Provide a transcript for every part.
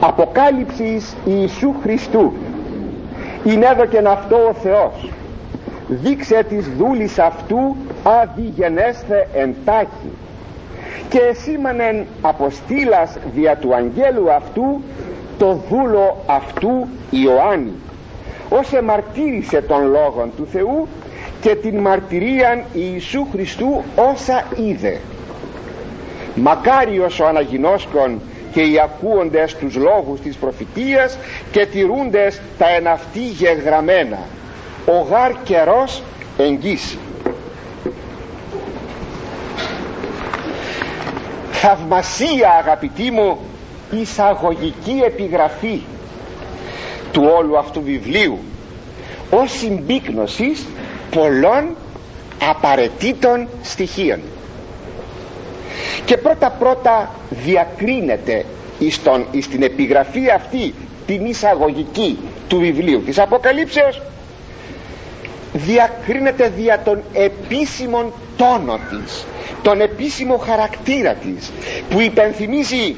Αποκάλυψης Ιησού Χριστού. Είναι εδώ και αυτό ο Θεός. Δείξε της δούλης αυτού αδιγενέσθε εντάχει και εσήμανεν αποστήλας δια του αγγέλου αυτού το δούλο αυτού Ιωάννη ως εμαρτύρησε τον λόγον του Θεού και την μαρτυρίαν Ιησού Χριστού όσα είδε μακάριος ο αναγινώσκον και οι ακούοντες τους λόγους της προφητείας και τηρούντες τα εναυτή γεγραμμένα ο γάρ καιρός εγγύς θαυμασία αγαπητοί μου εισαγωγική επιγραφή του όλου αυτού βιβλίου ως συμπίκνωσης πολλών απαραίτητων στοιχείων και πρώτα πρώτα διακρίνεται στον, στην επιγραφή αυτή την εισαγωγική του βιβλίου της Αποκαλύψεως. Διακρίνεται δια των επίσημων τόνο της τον επίσημο χαρακτήρα της που υπενθυμίζει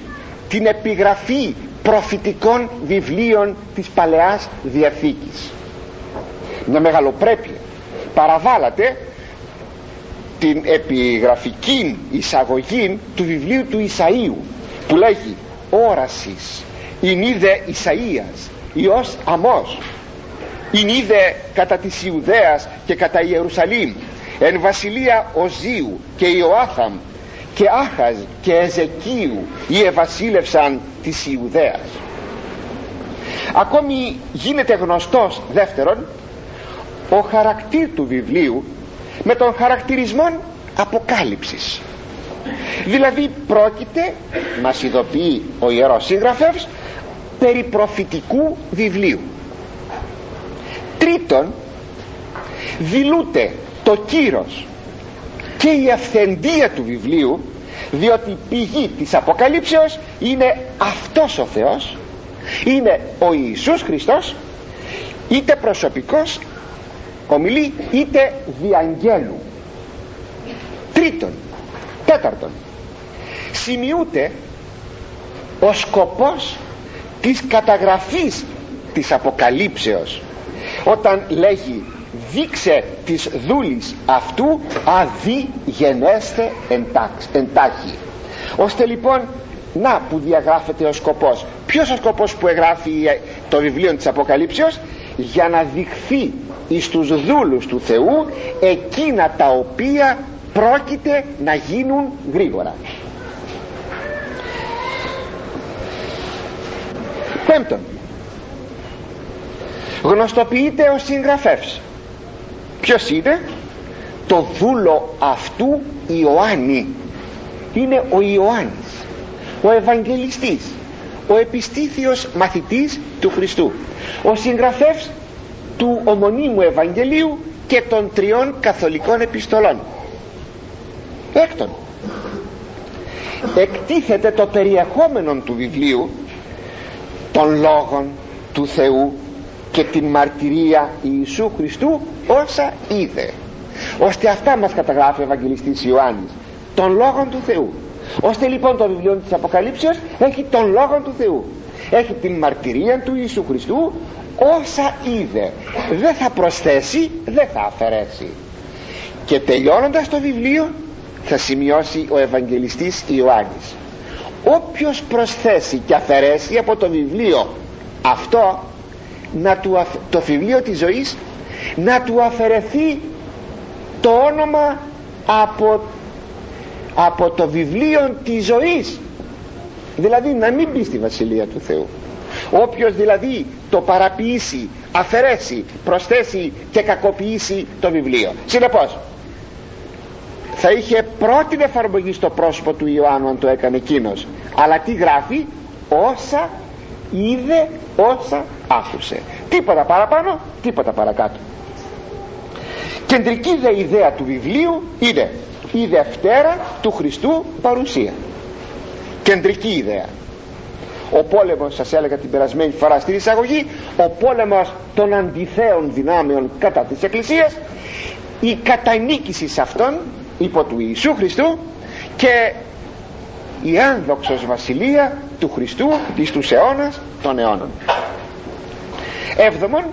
την επιγραφή προφητικών βιβλίων της Παλαιάς Διαθήκης. Μια μεγαλοπρέπεια παραβάλατε την επιγραφική εισαγωγή του βιβλίου του Ισαΐου που λέγει όρασης είναι είδε Ισαΐας Υιός Αμός είναι είδε κατά της Ιουδαίας και κατά Ιερουσαλήμ εν βασιλεία Οζίου και Ιωάθαμ και Άχαζ και Εζεκίου οι ευασίλευσαν της Ιουδαίας ακόμη γίνεται γνωστός δεύτερον ο χαρακτήρ του βιβλίου με τον χαρακτηρισμό αποκάλυψης. Δηλαδή πρόκειται μας ειδοποιεί ο Ιερός Σύγγραφεύς περί προφητικού βιβλίου. Τρίτον δηλούται το κύρος και η αυθεντία του βιβλίου διότι πηγή της Αποκαλύψεως είναι αυτός ο Θεός είναι ο Ιησούς Χριστός είτε προσωπικός ομιλεί είτε διαγγέλου. Τρίτον τέταρτον σημειούται ο σκοπός της καταγραφής της Αποκαλύψεως. Όταν λέγει δείξε της δούλης αυτού αδι γενέστε εντάχει. Ώστε λοιπόν να που διαγράφεται ο σκοπός. Ποιος ο σκοπός που εγγράφει το βιβλίο της Αποκαλύψεως; Για να δειχθεί εις τους δούλους του Θεού εκείνα τα οποία πρόκειται να γίνουν γρήγορα. Πέμπτον γνωστοποιείται ο συγγραφεύς. Ποιος είναι; Το δούλο αυτού Ιωάννη. Είναι ο Ιωάννης ο Ευαγγελιστής ο επιστήθιος μαθητής του Χριστού ο συγγραφεύς του ομονίμου Ευαγγελίου και των τριών καθολικών επιστολών. Έκτον εκτίθεται το περιεχόμενο του βιβλίου των λόγων του Θεού και την μαρτυρία Ιησού Χριστού όσα είδε ώστε αυτά μας καταγράφει ο Ευαγγελιστής Ιωάννης των λόγων του Θεού ώστε λοιπόν το βιβλίο της Αποκαλύψεως έχει τον λόγο του Θεού. Έχει την μαρτυρία του Ιησού Χριστού όσα είδε. Δεν θα προσθέσει δεν θα αφαιρέσει. Και τελειώνοντας το βιβλίο θα σημειώσει ο Ευαγγελιστής Ιωάννης. Όποιος προσθέσει και αφαιρέσει από το βιβλίο αυτό να του, το βιβλίο της ζωής να του αφαιρεθεί το όνομα από, από το βιβλίο της ζωής. Δηλαδή να μην μπει στη Βασιλεία του Θεού. Όποιος δηλαδή το παραποιήσει αφαιρέσει, προσθέσει και κακοποιήσει το βιβλίο. Συνεπώς θα είχε πρώτη εφαρμογή στο πρόσωπο του Ιωάννου αν το έκανε εκείνος. αλλά τι γράφει; Όσα είδε όσα άκουσε. Τίποτα παραπάνω τίποτα παρακάτω. Κεντρική δε ιδέα του βιβλίου είναι η Δευτέρα του Χριστού παρουσία. Κεντρική ιδέα. Ο πόλεμος σας έλεγα την περασμένη φορά στην εισαγωγή ο πόλεμος των αντιθέων δυνάμεων κατά της Εκκλησίας η κατανίκηση σε αυτόν υπό του Ιησού Χριστού και η άνδοξος βασιλεία του Χριστού εις τους αιώνας των αιώνων. Έβδομον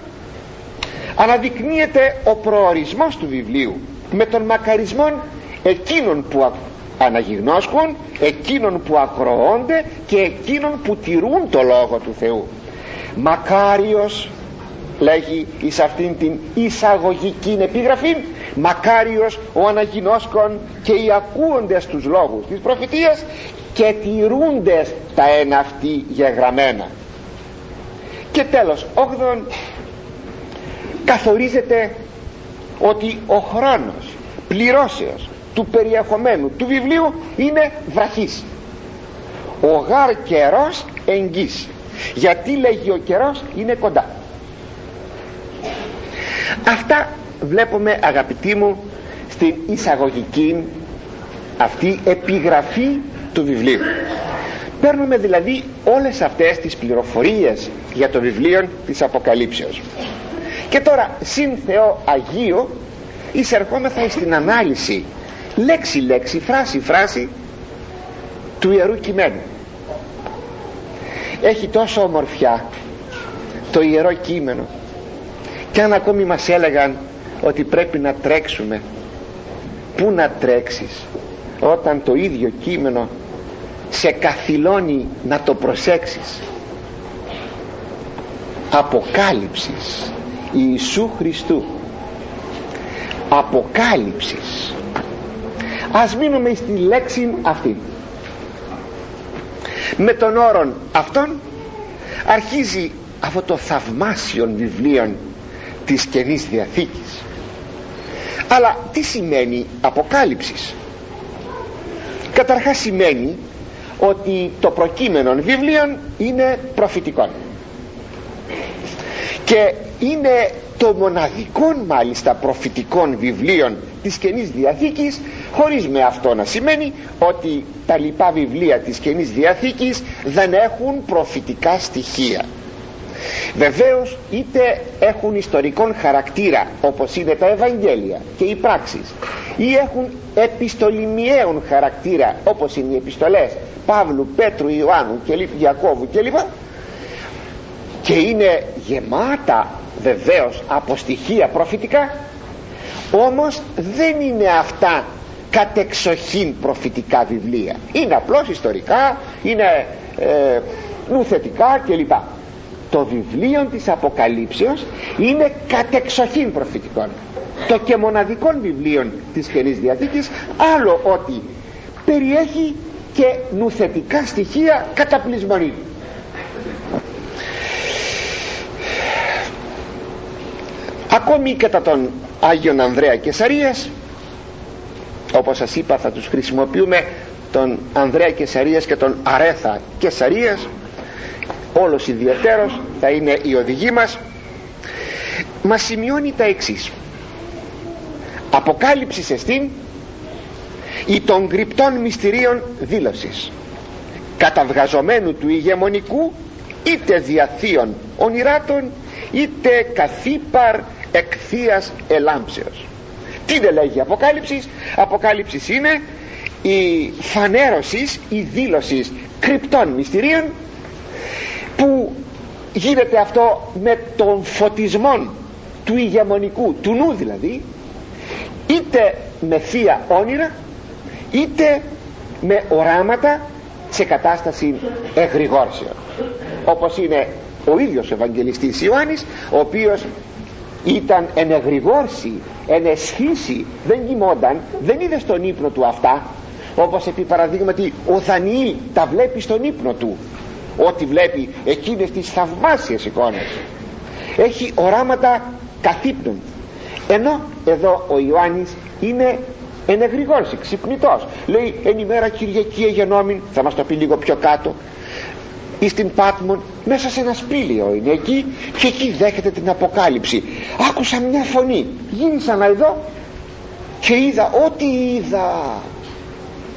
αναδεικνύεται ο προορισμός του βιβλίου με τον μακαρισμό εκείνων που αναγυγνώσκουν εκείνων που ακροώνται και εκείνων που τηρούν το Λόγο του Θεού. Μακάριος λέγει εις αυτήν την εισαγωγική επίγραφη μακάριος ο αναγινώσκων και οι ακούοντες τους λόγους της προφητείας και τηρούντες τα ένα αυτή γεγραμμένα. Και τέλος όγδον καθορίζεται ότι ο χρόνος πληρώσεως του περιεχομένου του βιβλίου είναι βραχής. Ο γάρ καιρός εγγύς. Γιατί λέγει ο καιρός είναι κοντά. Αυτά βλέπουμε αγαπητοί μου στην εισαγωγική αυτή επιγραφή του βιβλίου. Παίρνουμε δηλαδή όλες αυτές τις πληροφορίες για το βιβλίο της Αποκαλύψεως. Και τώρα συν Θεό Αγίο εισερχόμεθα στην ανάλυση λέξη λέξη φράση φράση του Ιερού Κειμένου. Έχει τόσο ομορφιά το Ιερό Κείμενο. Και αν ακόμη μας έλεγαν ότι πρέπει να τρέξουμε πού να τρέξεις όταν το ίδιο κείμενο σε καθυλώνει να το προσέξεις. Αποκάλυψης Ιησού Χριστού. Αποκάλυψης ας μείνουμε στη λέξη αυτή. Με τον όρον αυτόν αρχίζει αυτό το θαυμάσιο βιβλίο της Καινής Διαθήκης. Αλλά τι σημαίνει αποκάλυψης; Καταρχάς σημαίνει ότι το προκείμενο βιβλίο είναι προφητικό και είναι το μοναδικό μάλιστα προφητικών βιβλίων της Καινής Διαθήκης χωρίς με αυτό να σημαίνει ότι τα λοιπά βιβλία της Καινής Διαθήκης δεν έχουν προφητικά στοιχεία. Βεβαίως είτε έχουν ιστορικών χαρακτήρα όπως είναι τα Ευαγγέλια και οι πράξεις ή έχουν επιστολημιαίων χαρακτήρα όπως είναι οι επιστολές Παύλου, Πέτρου, Ιωάννου και Ιακώβου κλπ και είναι γεμάτα βεβαίως από στοιχεία προφητικά όμως δεν είναι αυτά κατεξοχήν προφητικά βιβλία. Είναι απλώς ιστορικά είναι ε, νουθετικά κλπ. Το βιβλίο της Αποκαλύψεως είναι κατεξοχήν προφητικό το και μοναδικό βιβλίο της Καινής Διαθήκης άλλο ότι περιέχει και νουθετικά στοιχεία καταπλησμονή ακόμη κατά τον Άγιον Ανδρέα Κεσαρίας όπως σας είπα θα τους χρησιμοποιούμε τον Ανδρέα Κεσαρίας και τον Αρέθα Κεσαρίας όλος ιδιαίτερος θα είναι η οδηγή μας. Μας σημειώνει τα εξής. Αποκάλυψη εστίν ή των κρυπτών μυστηρίων δήλωσης. Καταβγαζομένου του ηγεμονικού είτε διαθείων ονειράτων είτε καθήπαρ εκθείας ελάμψεως. Τι δεν λέγει αποκάλυψης; Αποκάλυψης είναι η φανέρωσης η δήλωσης κρυπτών μυστηρίων που γίνεται αυτό με τον φωτισμό του ηγεμονικού του νου δηλαδή είτε με θεία όνειρα είτε με οράματα σε κατάσταση εγρηγόρσεων. Όπως είναι ο ίδιος ο Ευαγγελιστής Ιωάννης ο οποίος ήταν ενεγρηγόρση, ενεσχύσει δεν κοιμόταν, δεν είδε στον ύπνο του αυτά. Όπως επί παραδείγματι ο Δανιήλ τα βλέπει στον ύπνο του. Ό,τι βλέπει εκείνες τις θαυμάσιες εικόνες. Έχει οράματα καθύπνων. Ενώ εδώ ο Ιωάννης είναι ενεγρηγόρση, ξυπνητός. Λέει εν ημέρα Κυριακή εγενόμην θα μας το πει λίγο πιο κάτω ή στην Πάτμον μέσα σε ένα σπήλαιο είναι εκεί και εκεί δέχεται την αποκάλυψη. Άκουσα μια φωνή. Γύρισα να εδώ και είδα ό,τι είδα.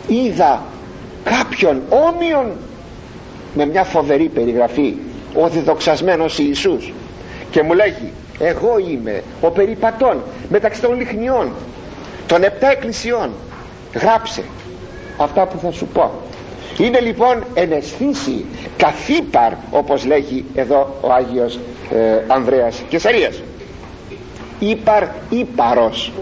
Είδα κάποιον όμοιον με μια φοβερή περιγραφή ο διδοξασμένος Ιησούς. Και μου λέγει εγώ είμαι ο περιπατών μεταξύ των λιχνιών των επτά εκκλησιών. Γράψε αυτά που θα σου πω είναι λοιπόν εναισθήσει καθήπαρ όπως λέγει εδώ ο Άγιος ε, Ανδρέας Κεσαρίας. Ύπαρ ύπαρος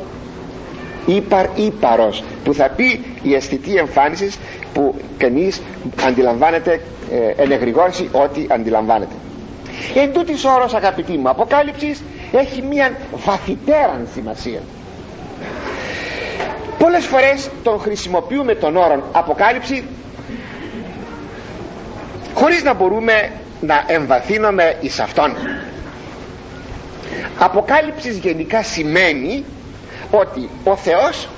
ύπαρ ύπαρος που θα πει η αισθητή εμφάνισης που κανείς αντιλαμβάνεται ε, ενεγρηγόρηση ό,τι αντιλαμβάνεται. Εν τούτης όρος αγαπητοί μου αποκάλυψης έχει μια βαθυτέραν σημασία. Πολλές φορές τον χρησιμοποιούμε τον όρο αποκάλυψη χωρίς να μπορούμε να εμβαθύνουμε εις αυτόν. Αποκάλυψης γενικά σημαίνει ότι ο Θεός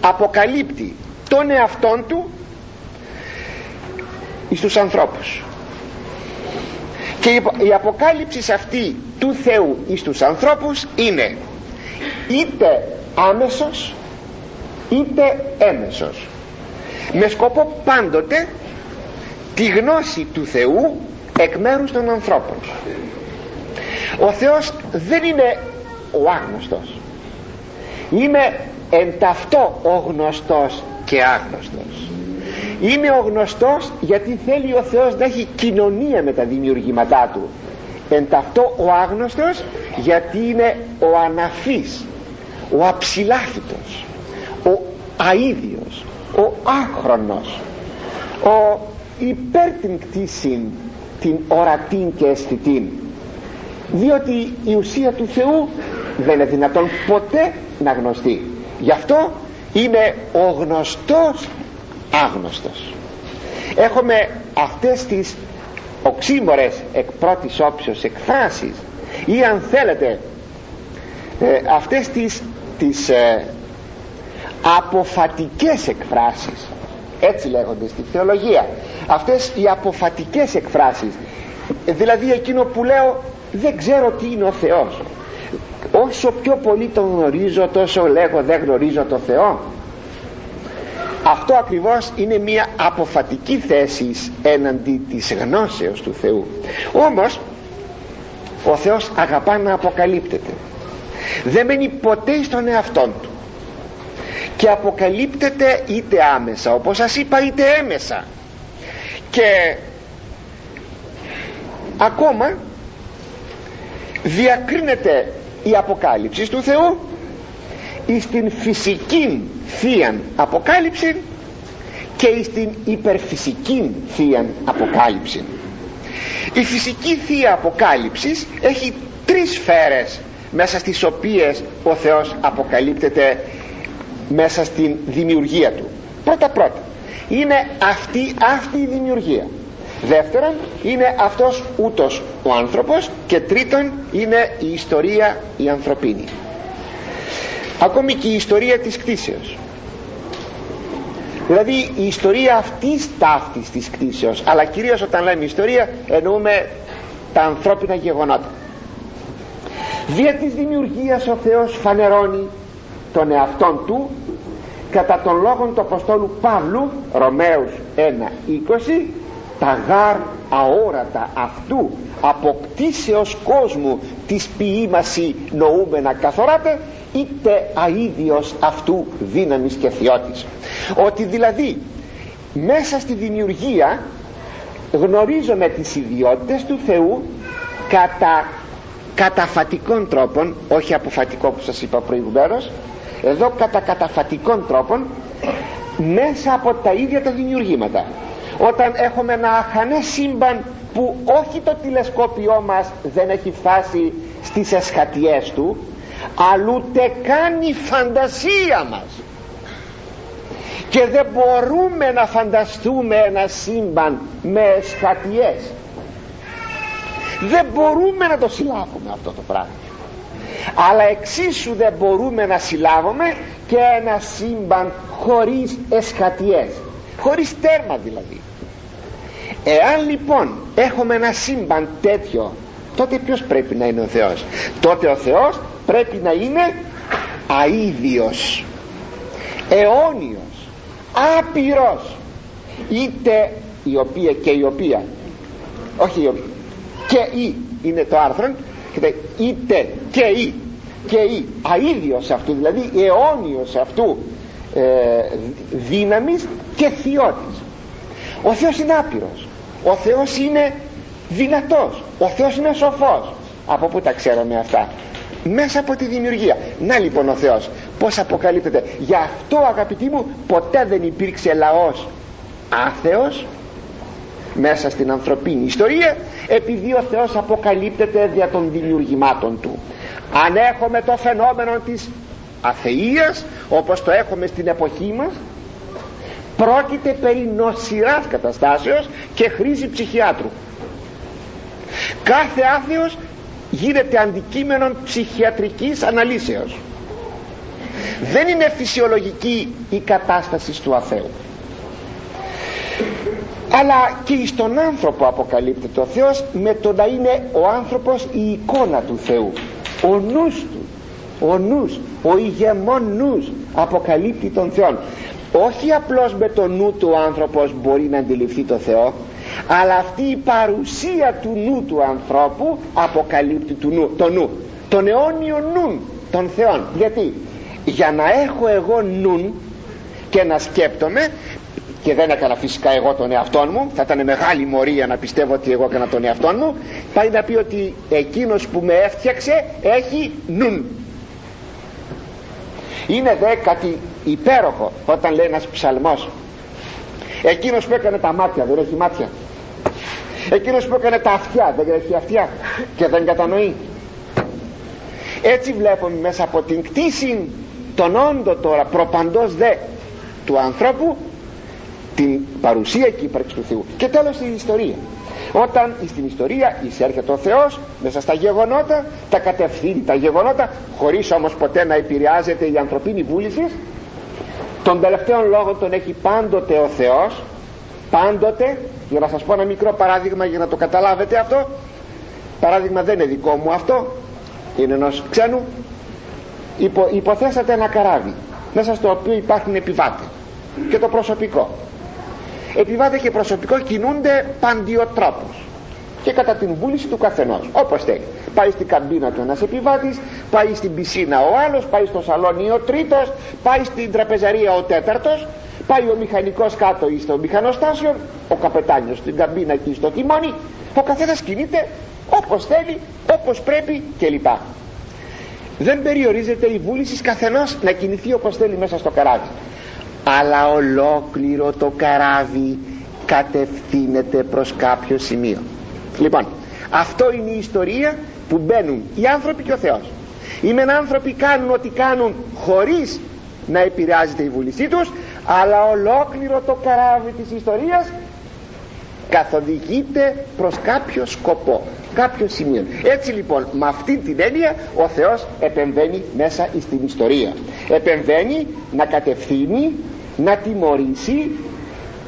αποκαλύπτει τον εαυτόν του εις τους ανθρώπους. Και η αποκάλυψης αυτή του Θεού εις τους ανθρώπους είναι είτε άμεσος είτε έμεσος. Με σκοπό πάντοτε τη γνώση του Θεού εκ μέρους των ανθρώπων. Ο Θεός δεν είναι ο άγνωστος. Είναι εν ταυτό ο γνωστός και άγνωστος. Είναι ο γνωστός γιατί θέλει ο Θεός να έχει κοινωνία με τα δημιουργήματά του. Εν ταυτό ο άγνωστος γιατί είναι ο αναφής ο αψηλάχητος ο αίδιος ο άχρονος ο υπέρ την κτήσιν την ορατήν και αισθητήν. Διότι η ουσία του Θεού δεν είναι δυνατόν ποτέ να γνωστεί. Γι' αυτό είναι ο γνωστός άγνωστος. Έχουμε αυτές τις οξύμορες εκ πρώτης όψεως εκφράσεις ή αν θέλετε ε, αυτές τις, τις ε, αποφατικές εκφράσεις έτσι λέγονται στη θεολογία. Αυτές οι αποφατικές εκφράσεις δηλαδή εκείνο που λέω δεν ξέρω τι είναι ο Θεός. Όσο πιο πολύ τον γνωρίζω τόσο λέγω δεν γνωρίζω το Θεό. Αυτό ακριβώς είναι μια αποφατική θέση έναντι της γνώσεως του Θεού. Όμως ο Θεός αγαπά να αποκαλύπτεται. Δεν μένει ποτέ στον εαυτόν του και αποκαλύπτεται είτε άμεσα όπως σας είπα είτε έμεσα. Και ακόμα διακρίνεται η αποκάλυψη του Θεού εις την φυσική θεία αποκάλυψη και εις την υπερφυσική θεία αποκάλυψη. Η φυσική θεία αποκάλυψης έχει τρεις σφαίρες μέσα στις οποίες ο Θεός αποκαλύπτεται μέσα στην δημιουργία του. Πρώτα πρώτα. Είναι αυτή, αυτή η δημιουργία. Δεύτερον είναι αυτός ούτως ο άνθρωπος και τρίτον είναι η ιστορία η ανθρωπίνη. Ακόμη και η ιστορία της κτήσεως. Δηλαδή η ιστορία αυτής ταύτης της κτήσεως αλλά κυρίως όταν λέμε ιστορία εννοούμε τα ανθρώπινα γεγονότα. Δια της δημιουργίας ο Θεός φανερώνει τον εαυτόν του κατά τον λόγων του Αποστόλου Παύλου Ρωμαίους 1.20 τα γάρ αόρατα αυτού αποκτήσεως κόσμου της ποιήμαση νοούμενα καθοράτε είτε αίδιος αυτού δύναμης και θεότης. Ότι δηλαδή μέσα στη δημιουργία γνωρίζουμε τις ιδιότητες του Θεού κατά καταφατικών τρόπων όχι αποφατικό που σας είπα προηγουμένως εδώ κατά καταφατικών τρόπων μέσα από τα ίδια τα δημιουργήματα. Όταν έχουμε ένα αχανέ σύμπαν που όχι το τηλεσκόπιό μας δεν έχει φτάσει στις εσχατιές του αλλά ούτε καν η φαντασία μας. Και δεν μπορούμε να φανταστούμε ένα σύμπαν με εσχατιές. Δεν μπορούμε να το συλλάβουμε αυτό το πράγμα αλλά εξίσου δεν μπορούμε να συλλάβουμε και ένα σύμπαν χωρίς εσχατιές. Χωρίς τέρμα δηλαδή. Εάν λοιπόν έχουμε ένα σύμπαν τέτοιο τότε ποιος πρέπει να είναι ο Θεός; Τότε ο Θεός πρέπει να είναι αίδιος αιώνιος άπειρος. Είτε η οποία και η οποία. Όχι η οποία. Και η είναι το άρθρο είτε και η και η αίδιος αυτού δηλαδή αιώνιος αυτού ε, δύναμης και θειότης ο Θεός είναι άπειρος. Ο Θεός είναι δυνατός. Ο Θεός είναι σοφός. Από πού τα ξέρουμε αυτά; Μέσα από τη δημιουργία. Να λοιπόν ο Θεός πως αποκαλύπτεται; Γι' αυτό αγαπητοί μου ποτέ δεν υπήρξε λαός άθεος μέσα στην ανθρωπίνη ιστορία επειδή ο Θεός αποκαλύπτεται δια των δημιουργημάτων του. Αν έχουμε το φαινόμενο της αθείας όπως το έχουμε στην εποχή μας πρόκειται περί νοσηράς καταστάσεως και χρήση ψυχιάτρου. Κάθε άθεος γίνεται αντικείμενο ψυχιατρικής αναλύσεως. Δεν είναι φυσιολογική η κατάσταση του αθέου αλλά και στον άνθρωπο αποκαλύπτεται ο Θεός με το να είναι ο άνθρωπος η εικόνα του Θεού. Ο νους του ο νους, ο ηγεμόν νους αποκαλύπτει τον Θεό όχι απλώς με το νου του ο άνθρωπος μπορεί να αντιληφθεί το Θεό αλλά αυτή η παρουσία του νου του ανθρώπου αποκαλύπτει του νου, το νου τον αιώνιο νου των Θεών. Γιατί; Για να έχω εγώ νου και να σκέπτομαι και δεν έκανα φυσικά εγώ τον εαυτό μου. Θα ήταν μεγάλη μορία να πιστεύω ότι εγώ έκανα τον εαυτό μου. Πάει να πει ότι εκείνος που με έφτιαξε έχει νουν. Είναι δε κάτι υπέροχο όταν λέει ένας ψαλμός. Εκείνος που έκανε τα μάτια δεν έχει μάτια. Εκείνος που έκανε τα αυτιά δεν έχει αυτιά και δεν κατανοεί. Έτσι βλέπουμε μέσα από την κτήση τον όντο τώρα προπαντός δε του ανθρώπου την παρουσία και ύπαρξη του Θεού. Και τέλος η ιστορία. Όταν στην ιστορία εισέρχεται ο Θεός μέσα στα γεγονότα τα κατευθύνει τα γεγονότα χωρίς όμως ποτέ να επηρεάζεται η ανθρωπίνη βούληση τον τελευταίο λόγο τον έχει πάντοτε ο Θεός πάντοτε για να σας πω ένα μικρό παράδειγμα για να το καταλάβετε αυτό παράδειγμα δεν είναι δικό μου αυτό είναι ενός ξένου Υπο, υποθέσατε ένα καράβι μέσα στο οποίο υπάρχουν επιβάτες και το προσωπικό επιβάτε και προσωπικό κινούνται παντιοτρόπους. Και κατά την βούληση του καθενός. Όπως θέλει. Πάει στην καμπίνα του ένας επιβάτης πάει στην πισίνα ο άλλος πάει στο σαλόνι ο τρίτος πάει στην τραπεζαρία ο τέταρτος πάει ο μηχανικός κάτω ή στο μηχανοστάσιο ο καπετάνιος στην καμπίνα και στο τιμόνι. Ο καθένας κινείται όπως θέλει όπως πρέπει κλπ. Δεν περιορίζεται η βούληση καθενός να κινηθεί όπως θέλει μέσα στο καράβι αλλά ολόκληρο το καράβι κατευθύνεται προς κάποιο σημείο. Λοιπόν αυτό είναι η ιστορία που μπαίνουν οι άνθρωποι και ο Θεός. Οι μεν άνθρωποι κάνουν ό,τι κάνουν χωρίς να επηρεάζεται η βούλησή τους αλλά ολόκληρο το καράβι της ιστορίας καθοδηγείται προς κάποιο σκοπό κάποιο σημείο. Έτσι λοιπόν με αυτή την έννοια ο Θεός επεμβαίνει μέσα στην ιστορία. Επεμβαίνει να κατευθύνει να τιμωρήσει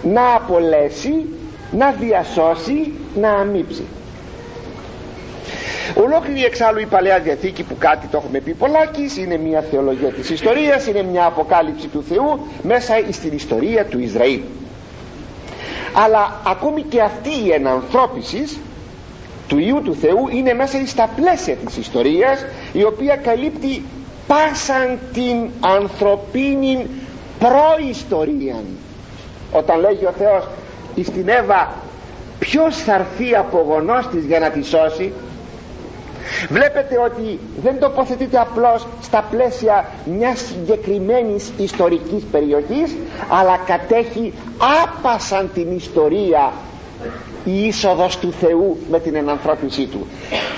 να απολέσει να διασώσει να αμύψει. Ολόκληρη εξάλλου η Παλαιά Διαθήκη που κάτι το έχουμε πει πολλάκις είναι μια θεολογία της ιστορίας είναι μια αποκάλυψη του Θεού μέσα στην ιστορία του Ισραήλ αλλά ακόμη και αυτή η ενανθρώπιση του Ιού του Θεού είναι μέσα στα πλαίσια της ιστορίας η οποία καλύπτει πάσαν την ανθρωπίνη προϊστορία όταν λέγει ο Θεός στην Εύα ποιος θα έρθει από γονός της για να τη σώσει βλέπετε ότι δεν τοποθετείται απλώς στα πλαίσια μιας συγκεκριμένης ιστορικής περιοχής αλλά κατέχει άπασαν την ιστορία η είσοδος του Θεού με την ενανθρώπισή του.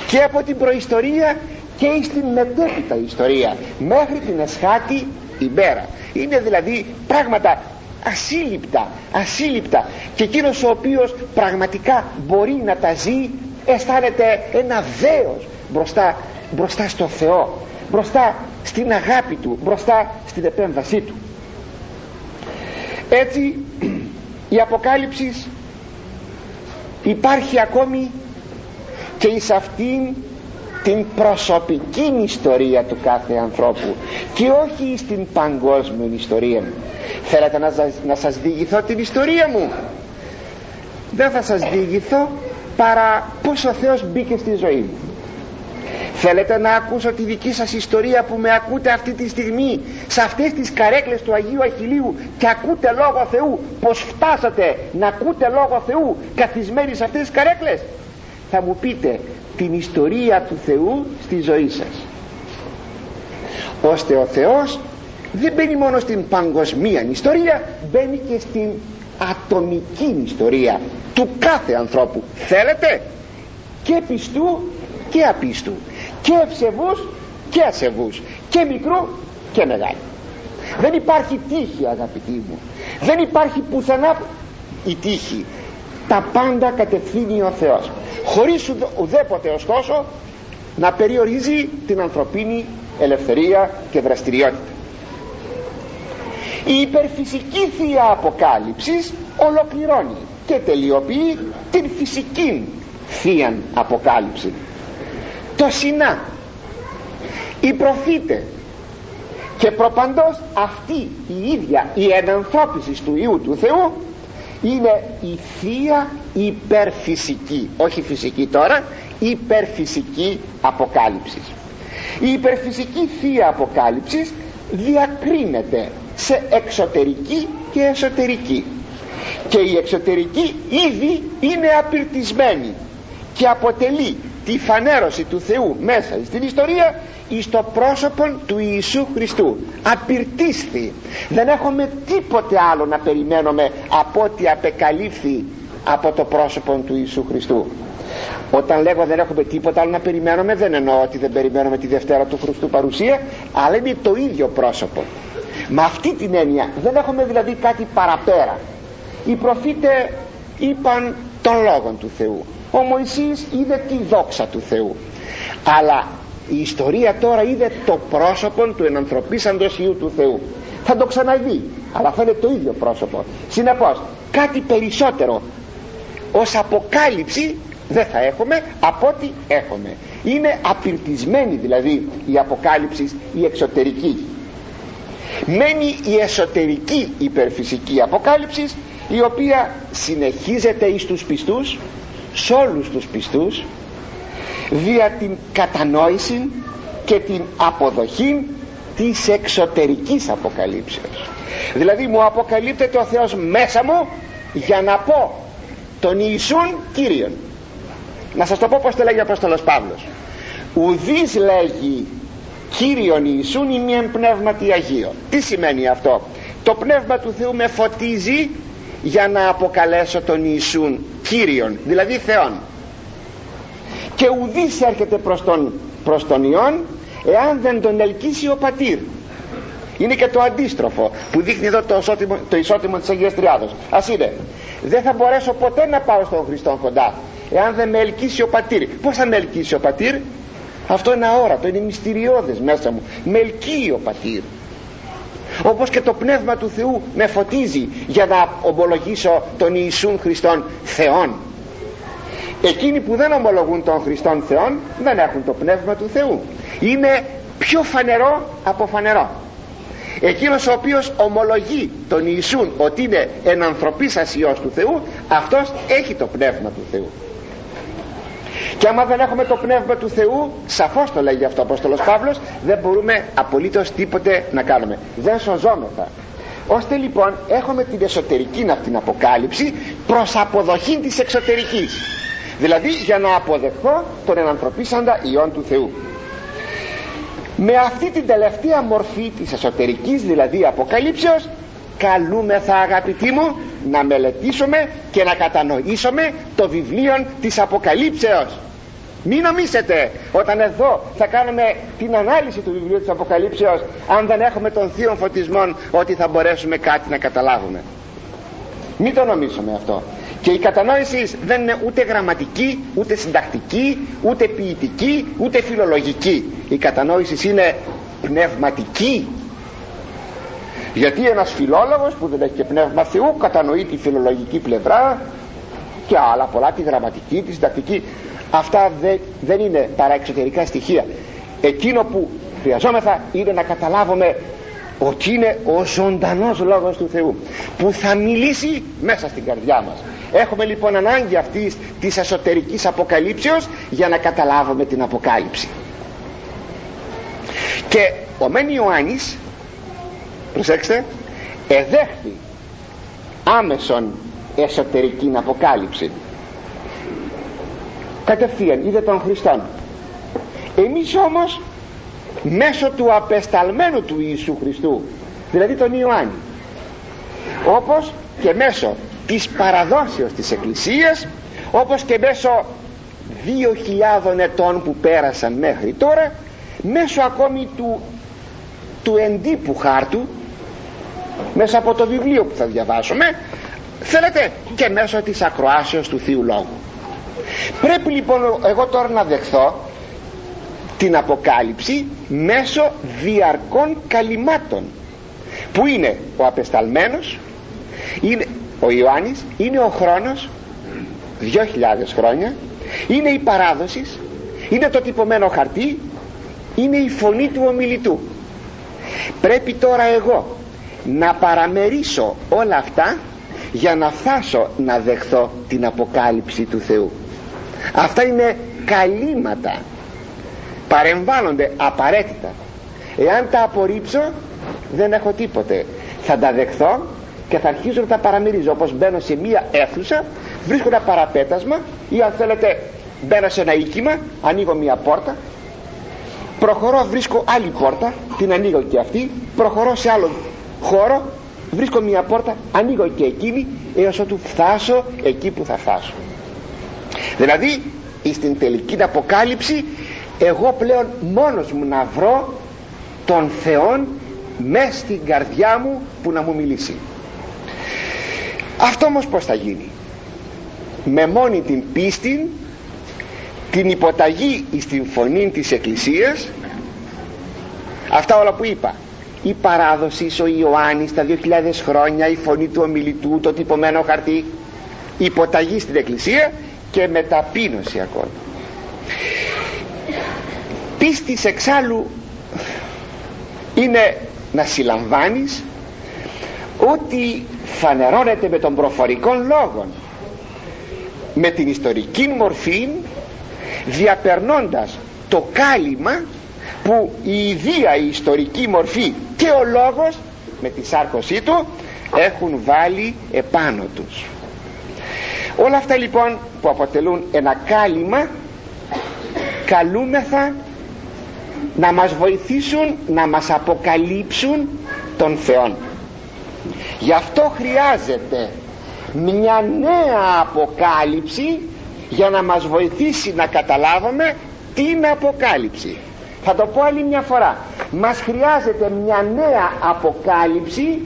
Και από την προϊστορία και στην μετέπειτα ιστορία μέχρι την εσχάτη ημέρα είναι δηλαδή πράγματα ασύλληπτα ασύλληπτα. Και εκείνος ο οποίος πραγματικά μπορεί να τα ζει αισθάνεται ένα δέος μπροστά, μπροστά στο Θεό μπροστά στην αγάπη Του μπροστά στην επέμβασή Του. Έτσι η Αποκάλυψη υπάρχει ακόμη και εις αυτήν την προσωπική ιστορία του κάθε ανθρώπου και όχι στην παγκόσμια ιστορία θέλετε να, να σας διηγηθώ την ιστορία μου; Δεν θα σας διηγηθώ παρά πως ο Θεός μπήκε στη ζωή μου θέλετε να ακούσω τη δική σας ιστορία που με ακούτε αυτή τη στιγμή σε αυτές τις καρέκλες του Αγίου Αχιλίου και ακούτε Λόγο Θεού πως φτάσατε να ακούτε Λόγο Θεού καθισμένοι σε αυτές τις καρέκλες; Θα μου πείτε την ιστορία του Θεού στη ζωή σας. Ώστε ο Θεός δεν μπαίνει μόνο στην παγκοσμία ιστορία μπαίνει και στην ατομική ιστορία του κάθε ανθρώπου. Θέλετε; Και πιστού και απίστου και ευσεβούς και ασεβούς και μικρού και μεγάλου. Δεν υπάρχει τύχη αγαπητοί μου. Δεν υπάρχει πουθενά η τύχη. Τα πάντα κατευθύνει ο Θεός. Χωρίς ουδέποτε ωστόσο να περιορίζει την ανθρωπίνη ελευθερία και δραστηριότητα. Η υπερφυσική θεία αποκάλυψης ολοκληρώνει και τελειοποιεί την φυσική θεία αποκάλυψη το Σινά. Οι προφήτες. Και προπαντός αυτή η ίδια η ενανθρώπιση του Ιού του Θεού είναι η θεία υπερφυσική. Όχι φυσική τώρα υπερφυσική αποκάλυψης. Η υπερφυσική θεία αποκάλυψης διακρίνεται σε εξωτερική και εσωτερική. Και η εξωτερική ήδη είναι απειρτισμένη και αποτελεί τη φανέρωση του Θεού μέσα στην ιστορία εις το πρόσωπο του Ιησού Χριστού. Απειρτίσθη δεν έχουμε τίποτε άλλο να περιμένουμε από ό,τι απεκαλύφθη από το πρόσωπο του Ιησού Χριστού. Όταν λέγω δεν έχουμε τίποτα άλλο να περιμένουμε δεν εννοώ ότι δεν περιμένουμε τη Δευτέρα του Χριστού παρουσία αλλά είναι το ίδιο πρόσωπο. Με αυτή την έννοια δεν έχουμε δηλαδή κάτι παραπέρα. Οι προφήτες είπαν τον λόγο του Θεού ο Μωυσής είδε τη δόξα του Θεού. Αλλά η ιστορία τώρα είδε το πρόσωπο του ενανθρωπίσαντος Υιού του Θεού. Θα το ξαναδεί αλλά θα είναι το ίδιο πρόσωπο. Συνεπώς κάτι περισσότερο. Ως αποκάλυψη δεν θα έχουμε από ό,τι έχουμε. Είναι απειρτισμένη δηλαδή η αποκάλυψη η εξωτερική. Μένει η εσωτερική υπερφυσική αποκάλυψη η οποία συνεχίζεται εις τους πιστούς σε όλους τους πιστούς δια την κατανόηση και την αποδοχή της εξωτερικής αποκαλύψεως. Δηλαδή μου αποκαλύπτεται ο Θεός μέσα μου για να πω τον Ιησούν Κύριον. Να σας το πω πως το λέγει ο Απόστολος Παύλος. Ουδής λέγει Κύριον Ιησούν ή μία πνεύματι Αγίο τι σημαίνει αυτό; Το πνεύμα του Θεού με φωτίζει για να αποκαλέσω τον Ιησούν Κύριον δηλαδή Θεόν. Και ουδής έρχεται προς τον, προς τον Υιόν εάν δεν τον ελκύσει ο πατήρ. Είναι και το αντίστροφο που δείχνει εδώ το, ισότιμο, το ισότιμο της Αγίας Τριάδος. Ας είναι δεν θα μπορέσω ποτέ να πάω στον Χριστό κοντά εάν δεν με ελκύσει ο πατήρ. Πως θα με ελκύσει ο πατήρ; Αυτό είναι αόρατο, είναι μυστηριώδες μέσα μου. Με ελκύει ο πατήρ όπως και το Πνεύμα του Θεού με φωτίζει για να ομολογήσω τον Ιησούν Χριστόν Θεόν. Εκείνοι που δεν ομολογούν τον Χριστόν Θεόν δεν έχουν το Πνεύμα του Θεού. Είναι πιο φανερό από φανερό. Εκείνος ο οποίος ομολογεί τον Ιησούν ότι είναι ενανθρωπής ασιός του Θεού αυτός έχει το Πνεύμα του Θεού και άμα δεν έχουμε το πνεύμα του Θεού σαφώς το λέγει αυτό ο Απόστολος Παύλος δεν μπορούμε απολύτως τίποτε να κάνουμε. Δεν σωζόμεθα. Ώστε λοιπόν έχουμε την εσωτερική την αποκάλυψη προς αποδοχή της εξωτερικής. Δηλαδή για να αποδεχθώ τον ενανθρωπίσαντα Υιόν του Θεού. Με αυτή την τελευταία μορφή της εσωτερικής δηλαδή αποκαλύψεως καλούμεθα αγαπητοί μου να μελετήσουμε και να κατανοήσουμε το βιβλίο της Αποκαλύψεως. Μην νομίσετε όταν εδώ θα κάνουμε την ανάλυση του βιβλίου της Αποκαλύψεως αν δεν έχουμε τον θείο φωτισμό ότι θα μπορέσουμε κάτι να καταλάβουμε. Μην το νομίσουμε αυτό. Και η κατανόηση δεν είναι ούτε γραμματική ούτε συντακτική ούτε ποιητική ούτε φιλολογική. Η κατανόηση είναι πνευματική γιατί ένας φιλόλογος που δεν έχει και πνεύμα Θεού κατανοεί τη φιλολογική πλευρά και άλλα πολλά τη γραμματική, τη συντακτική. Αυτά δεν, δεν είναι παρά εξωτερικά στοιχεία. Εκείνο που χρειαζόμεθα είναι να καταλάβουμε ότι είναι ο ζωντανός λόγος του Θεού που θα μιλήσει μέσα στην καρδιά μας. Έχουμε λοιπόν ανάγκη αυτής της εσωτερικής αποκαλύψεως για να καταλάβουμε την αποκάλυψη. Και ο Μεν Ιωάννης προσέξτε εδέχθη άμεσον εσωτερική αποκάλυψη. Κατευθείαν είδε τον Χριστόν. Εμείς όμως μέσω του απεσταλμένου του Ιησού Χριστού δηλαδή τον Ιωάννη όπως και μέσω της παραδόσεως της Εκκλησίας όπως και μέσω δύο χιλιάδων ετών που πέρασαν μέχρι τώρα μέσω ακόμη του, του εντύπου χάρτου μέσα από το βιβλίο που θα διαβάσουμε θέλετε και μέσω της ακροάσεως του Θείου Λόγου. Πρέπει λοιπόν εγώ τώρα να δεχθώ την Αποκάλυψη μέσω διαρκών καλυμάτων που είναι ο απεσταλμένος είναι ο Ιωάννης είναι ο χρόνος 2.000 χρόνια είναι η παράδοσης είναι το τυπωμένο χαρτί είναι η φωνή του ομιλητού. Πρέπει τώρα εγώ να παραμερίσω όλα αυτά για να φτάσω να δεχθώ την αποκάλυψη του Θεού. Αυτά είναι καλύματα. Παρεμβάλλονται απαραίτητα. Εάν τα απορρίψω δεν έχω τίποτε. Θα τα δεχθώ και θα αρχίζω να τα παραμερίζω. Όπως μπαίνω σε μία αίθουσα βρίσκω ένα παραπέτασμα ή αν θέλετε μπαίνω σε ένα οίκημα ανοίγω μία πόρτα προχωρώ βρίσκω άλλη πόρτα την ανοίγω και αυτή προχωρώ σε άλλο χώρο βρίσκω μία πόρτα ανοίγω και εκείνη έως ότου φτάσω εκεί που θα φτάσω. Δηλαδή στην τελική αποκάλυψη εγώ πλέον μόνος μου να βρω τον Θεόν μέσα στην καρδιά μου που να μου μιλήσει. Αυτό όμως πως θα γίνει; Με μόνη την πίστη την υποταγή στην φωνή της Εκκλησίας αυτά όλα που είπα η παράδοση ο Ιωάννης τα 2.000 χρόνια η φωνή του ομιλητού το τυπωμένο χαρτί υποταγή στην Εκκλησία και μεταπείνωση ακόμα. Πίστης εξάλλου είναι να συλλαμβάνεις ότι φανερώνεται με τον προφορικό λόγο με την ιστορική μορφή διαπερνώντας το κάλυμα που η ιδία η ιστορική μορφή και ο λόγος με τη σάρκωσή του έχουν βάλει επάνω τους. Όλα αυτά λοιπόν που αποτελούν ένα κάλυμα καλούμεθα να μας βοηθήσουν να μας αποκαλύψουν τον Θεόν. Γι' αυτό χρειάζεται μια νέα αποκάλυψη για να μας βοηθήσει να καταλάβουμε την αποκάλυψη θα το πω άλλη μια φορά. Μας χρειάζεται μια νέα αποκάλυψη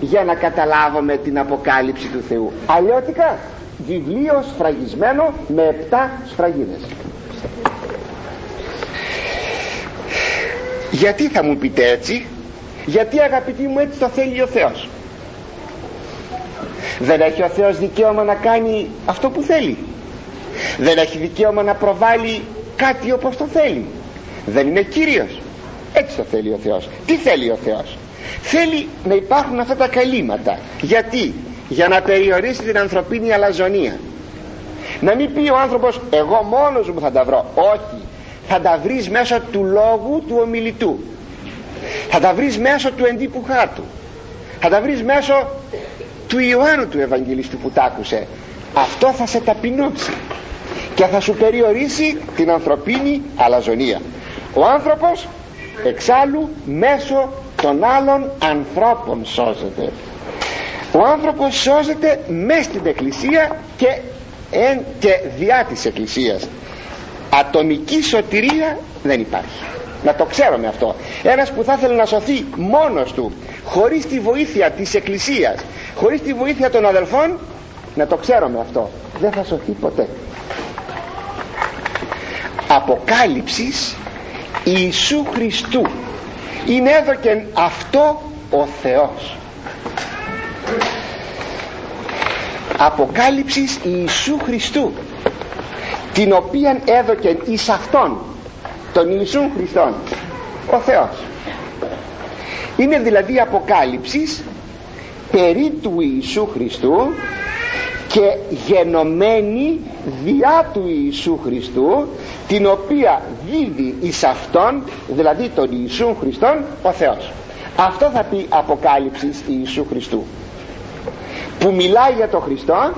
για να καταλάβουμε την αποκάλυψη του Θεού. Αλλιώτικα βιβλίο σφραγισμένο με επτά σφραγίδες. Γιατί θα μου πείτε έτσι; Γιατί αγαπητοί μου έτσι το θέλει ο Θεός; Δεν έχει ο Θεός δικαίωμα να κάνει αυτό που θέλει. Δεν έχει δικαίωμα να προβάλλει κάτι όπως το θέλει δεν είναι Κύριος. Έτσι το θέλει ο Θεός. Τι θέλει ο Θεός. Θέλει να υπάρχουν αυτά τα καλύματα. Γιατί; Για να περιορίσει την ανθρωπίνη αλαζονία. Να μην πει ο άνθρωπος εγώ μόνος μου θα τα βρω όχι. Θα τα βρεις μέσω του λόγου του ομιλητού. Θα τα βρεις μέσω του εντύπου χάρτου. Θα τα βρεις μέσω του Ιωάννου του Ευαγγελιστού που τ' άκουσε. Αυτό θα σε ταπεινώσει και θα σου περιορίσει την ανθρωπίνη αλαζονία ο άνθρωπος εξάλλου μέσω των άλλων ανθρώπων σώζεται. Ο άνθρωπος σώζεται μέσα στην εκκλησία και, εν, και διά της εκκλησίας. Ατομική σωτηρία δεν υπάρχει. Να το ξέρουμε αυτό. Ένας που θα ήθελε να σωθεί μόνος του χωρίς τη βοήθεια της εκκλησίας χωρίς τη βοήθεια των αδελφών να το ξέρουμε αυτό. Δεν θα σωθεί ποτέ. Αποκάλυψης Ιησού Χριστού. Είναι εδώ και αυτό ο Θεός. Αποκάλυψης Ιησού Χριστού την οποία έδωκε εις Αυτόν τον Ιησού Χριστόν ο Θεός. Είναι δηλαδή αποκάλυψης περί του Ιησού Χριστού και γενομένη διά του Ιησού Χριστού την οποία δίδει εις Αυτόν δηλαδή τον Ιησού Χριστόν ο Θεός. Αυτό θα πει Αποκάλυψης Ιησού Χριστού. Που μιλάει για τον Χριστό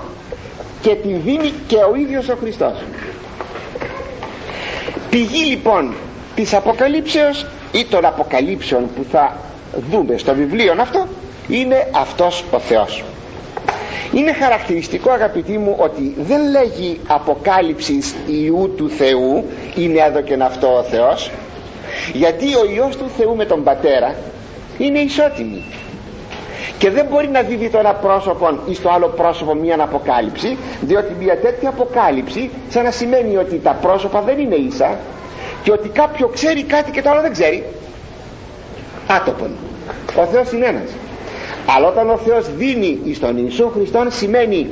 και την δίνει και ο ίδιος ο Χριστός. Πηγή λοιπόν της Αποκαλύψεως ή των Αποκαλύψεων που θα δούμε στο βιβλίο αυτό είναι αυτός ο Θεός είναι χαρακτηριστικό αγαπητοί μου ότι δεν λέγει αποκάλυψης Ιού του Θεού είναι εδώ και αυτό ο Θεός γιατί ο Υιός του Θεού με τον Πατέρα είναι ισότιμοι και δεν μπορεί να δίδει το ένα πρόσωπο ή στο άλλο πρόσωπο μια αποκάλυψη διότι μια τέτοια αποκάλυψη σαν να σημαίνει ότι τα πρόσωπα δεν είναι ίσα και ότι κάποιο ξέρει κάτι και το άλλο δεν ξέρει. Άτοπον. Ο Θεός είναι ένας αλλά όταν ο Θεός δίνει εις τον Ιησού Χριστόν σημαίνει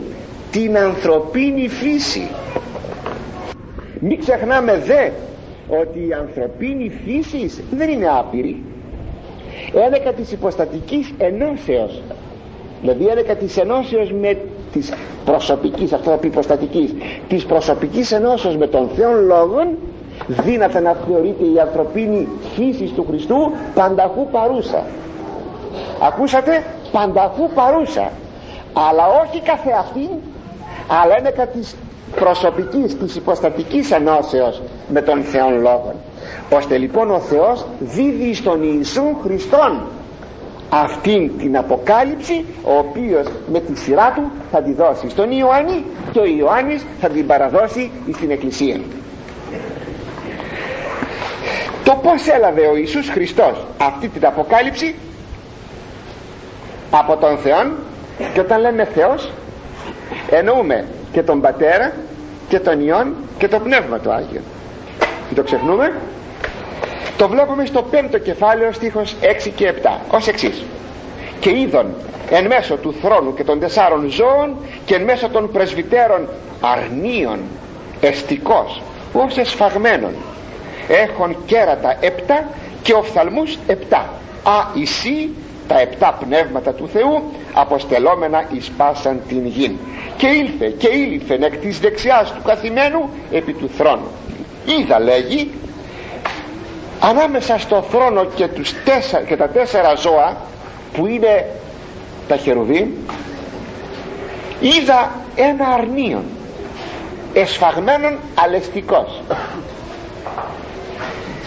την ανθρωπίνη φύση. Μην ξεχνάμε δε ότι η ανθρωπίνη φύση δεν είναι άπειρη. Ένεκα της υποστατικής ενώσεως. Δηλαδή ένεκα της ενώσεως με της προσωπικής αυτό θα πει υποστατικής της προσωπικής ενώσεως με τον Θεόν Λόγων δύναται να θεωρείται η ανθρωπίνη φύση του Χριστού πανταχού παρούσα. Ακούσατε; Πανταχού παρούσα. Αλλά όχι καθε αυτήν αλλά είναι κατά της προσωπικής της υποστατικής ενώσεως με τον Θεόν Λόγον. Ώστε λοιπόν ο Θεός δίδει στον Ιησού Χριστόν αυτήν την αποκάλυψη ο οποίος με τη σειρά του θα τη δώσει στον Ιωάννη και ο Ιωάννης θα την παραδώσει στην Εκκλησία. Το πως έλαβε ο Ιησούς Χριστός αυτή την αποκάλυψη; Από τον Θεό και όταν λέμε Θεός εννοούμε και τον Πατέρα και τον Υιόν και το Πνεύμα του Άγιο. Μην το ξεχνούμε. Το βλέπουμε στο πέμπτο κεφάλαιο στίχος 6 και 7 ως εξής. Και είδον εν μέσω του θρόνου και των τεσσάρων ζώων και εν μέσω των πρεσβυτέρων αρνίων εστικός ως εσφαγμένων. Έχουν κέρατα επτά και οφθαλμούς επτά. Α εσύ τα επτά πνεύματα του Θεού αποστελόμενα εις πάσαν την γη και ήλθε και ήλθε εκ της δεξιάς του καθημένου επί του θρόνου. Είδα λέγει ανάμεσα στο θρόνο και, τους τέσσερα, και τα τέσσερα ζώα που είναι τα χερουβί είδα ένα αρνίον εσφαγμένον αλεστικός.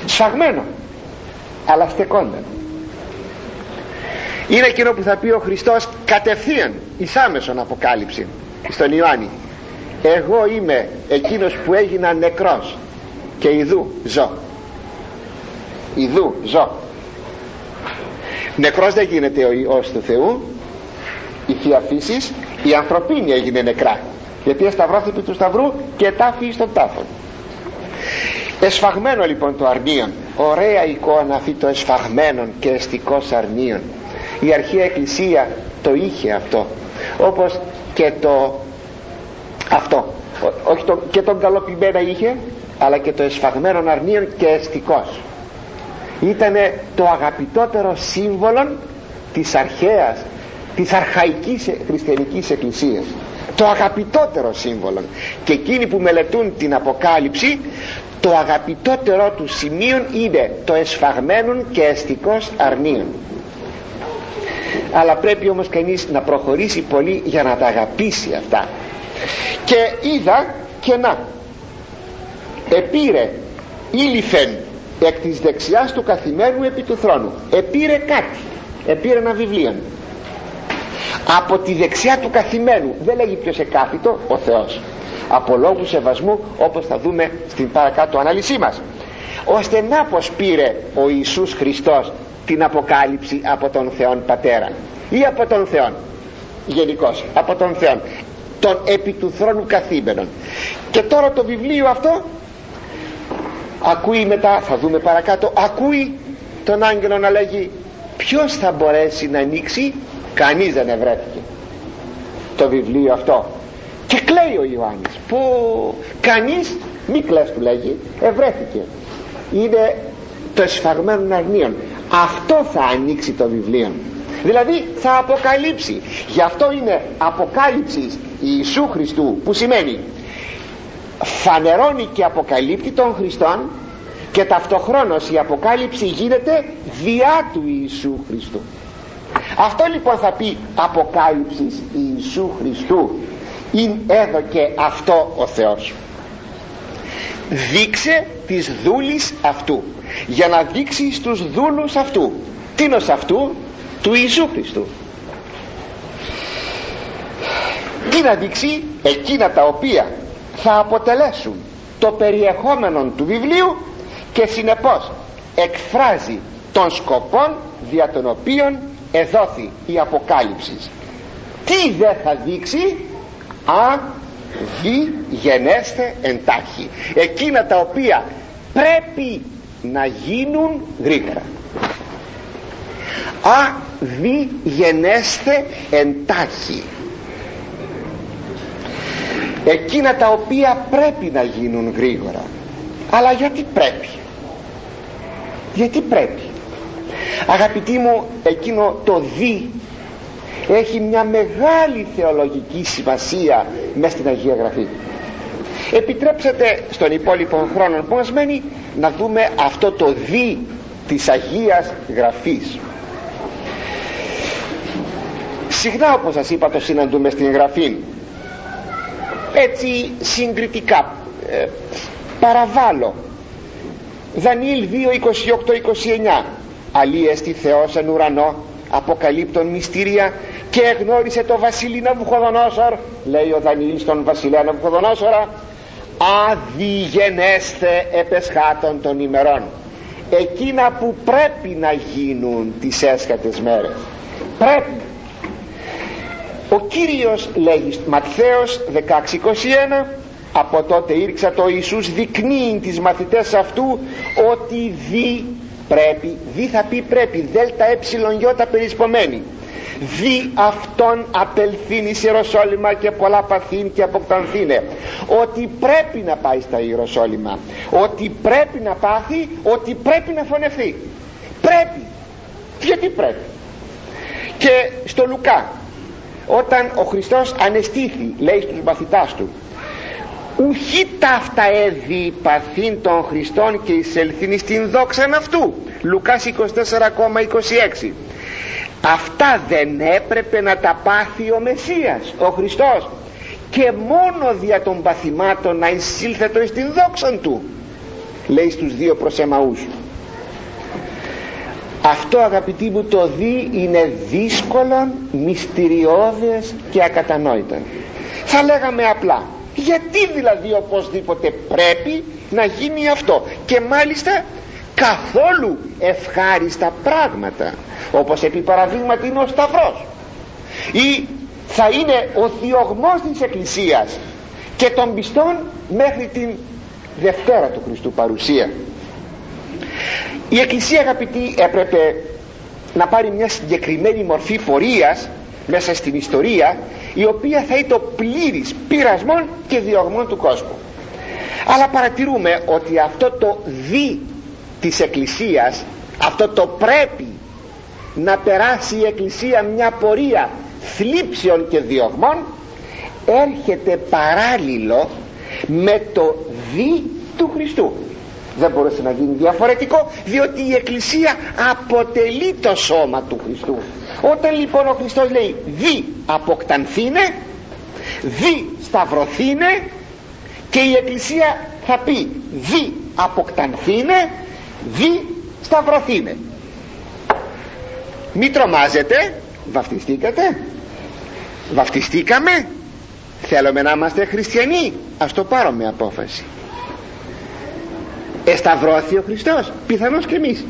Σφαγμένο αλλά στεκόντων είναι εκείνο που θα πει ο Χριστός κατευθείαν εις άμεσον αποκάλυψη στον Ιωάννη. Εγώ είμαι εκείνος που έγινα νεκρός και ιδού ζω ιδού ζω. Νεκρός δεν γίνεται ο Υιός του Θεού. Η Θεία Φύσης η ανθρωπίνη έγινε νεκρά. Γιατί εσταυρώθηκε του σταυρού και τάφη στον τάφο. Εσφαγμένο λοιπόν το αρνίον. Ωραία εικόνα αυτή το εσφαγμένον και εστικός αρνίον η αρχαία εκκλησία το είχε αυτό όπως και το αυτό. Όχι το, και τον καλοπημένα είχε αλλά και το εσφαγμένο αρνίον και εστικός. Ήταν το αγαπητότερο σύμβολο της αρχαίας της αρχαϊκής χριστιανικής εκκλησίας. Το αγαπητότερο σύμβολο και εκείνοι που μελετούν την Αποκάλυψη το αγαπητότερο του σημείο είναι το εσφαγμένον και εστικός αρνίον αλλά πρέπει όμως κανείς να προχωρήσει πολύ για να τα αγαπήσει αυτά. Και είδα και να. Επήρε ήλιφεν εκ της δεξιάς του καθημένου επί του θρόνου. Επήρε κάτι. Επήρε ένα βιβλίο. Από τη δεξιά του καθημένου δεν λέγει ποιος εκάθιτο ο Θεός. Από λόγου σεβασμού όπως θα δούμε στην παρακάτω ανάλυση μας. Ώστε να πως πήρε ο Ιησούς Χριστός την αποκάλυψη από τον Θεόν Πατέρα. Ή από τον Θεόν. Γενικώς από τον Θεόν. Τον επί του θρόνου καθήμενον. Και τώρα το βιβλίο αυτό ακούει μετά θα δούμε παρακάτω ακούει τον άγγελο να λέγει ποιος θα μπορέσει να ανοίξει; Κανείς δεν ευρέθηκε. Το βιβλίο αυτό. Και κλαίει ο Ιωάννης. Που κανείς μη κλαις του λέγει ευρέθηκε. Είναι το εσφαγμένο αρνίων αυτό θα ανοίξει το βιβλίο. Δηλαδή θα αποκαλύψει. Γι' αυτό είναι αποκάλυψης Ιησού Χριστού που σημαίνει φανερώνει και αποκαλύπτει τον Χριστόν και ταυτοχρόνως η αποκάλυψη γίνεται διά του Ιησού Χριστού. Αυτό λοιπόν θα πει αποκάλυψης Ιησού Χριστού. Είναι εδώ και αυτό ο Θεός. Δείξε τις δούλης αυτού για να δείξει στους δούλους αυτού τίνος αυτού του Ιησού Χριστού. Τι να δείξει εκείνα τα οποία θα αποτελέσουν το περιεχόμενο του βιβλίου και συνεπώς εκφράζει των σκοπών δια των οποίων εδόθη η αποκάλυψη. Τι δεν θα δείξει α δι γενέστε εντάχει. Εκείνα τα οποία πρέπει να γίνουν γρήγορα. Α δι γενέστε εντάχει. Εκείνα τα οποία πρέπει να γίνουν γρήγορα. Αλλά γιατί πρέπει; Γιατί πρέπει; Αγαπητοί μου εκείνο το δι έχει μια μεγάλη θεολογική σημασία μέσα στην Αγία Γραφή επιτρέψτε στον υπόλοιπο χρόνο που μας μένει να δούμε αυτό το δι της Αγίας Γραφής. Συχνά όπως σας είπα το συναντούμε στην Γραφή. Έτσι συγκριτικά ε, παραβάλλω. Δανιήλ 2 28-29 αλίεστη Θεός εν ουρανό αποκαλύπτων μυστήρια και εγνώρισε το βασίλη Ναβουχοδονόσορ λέει ο Δανιήλ στον βασιλέα Ναβουχοδονόσορα αδιγενέστε επεσχάτων των ημερών. Εκείνα που πρέπει να γίνουν τις έσχατες μέρες. Πρέπει. Ο Κύριος λέγει Ματθαίος 16.21 από τότε ήρξα το Ιησούς δεικνύει τις μαθητές αυτού ότι δι πρέπει δι θα πει πρέπει δέλτα ε γιώτα περισπομένη δι αυτόν απελθύνει σε Ιεροσόλυμα και πολλά παθήν και αποκτανθήνε. Ότι πρέπει να πάει στα Ιεροσόλυμα. Ότι πρέπει να πάθει ότι πρέπει να φωνευτεί. Πρέπει. Γιατί πρέπει. Και στο Λουκά όταν ο Χριστός ανεστήθη λέει στους μαθητάς του ουχή ταύτα έδι παθήν των Χριστών και εισελθήν στην δόξαν αυτού Λουκάς 24,26 αυτά δεν έπρεπε να τα πάθει ο Μεσσίας ο Χριστός. Και μόνο δια των παθημάτων να εισήλθετο στην δόξαν του λέει στους δύο προσεμαούς. Αυτό αγαπητοί μου το δι είναι δύσκολο, μυστηριώδες και ακατανόητο. Θα λέγαμε απλά γιατί δηλαδή οπωσδήποτε πρέπει να γίνει αυτό; Και μάλιστα καθόλου ευχάριστα πράγματα όπως επί παραδείγματι είναι ο Σταυρός. Ή θα είναι ο διωγμός της Εκκλησίας και των πιστών μέχρι την Δευτέρα του Χριστού παρουσία. Η Εκκλησία αγαπητή έπρεπε να πάρει μια συγκεκριμένη μορφή φορείας μέσα στην ιστορία η οποία θα είναι το πλήρης πειρασμών και διωγμών του κόσμου. Αλλά παρατηρούμε ότι αυτό το δι της Εκκλησίας αυτό το πρέπει να περάσει η Εκκλησία μια πορεία θλίψεων και διωγμών έρχεται παράλληλο με το δι του Χριστού. Δεν μπορούσε να γίνει διαφορετικό διότι η Εκκλησία αποτελεί το σώμα του Χριστού. Όταν λοιπόν ο Χριστός λέει δι αποκτανθήνε δι σταυρωθήνε και η Εκκλησία θα πει δι αποκτανθήνε δι σταυρωθήνε. Μη τρομάζετε βαφτιστήκατε. Βαφτιστήκαμε. Θέλουμε να είμαστε χριστιανοί. Ας το πάρουμε απόφαση. Εσταυρώθη ο Χριστός πιθανώς και εμείς.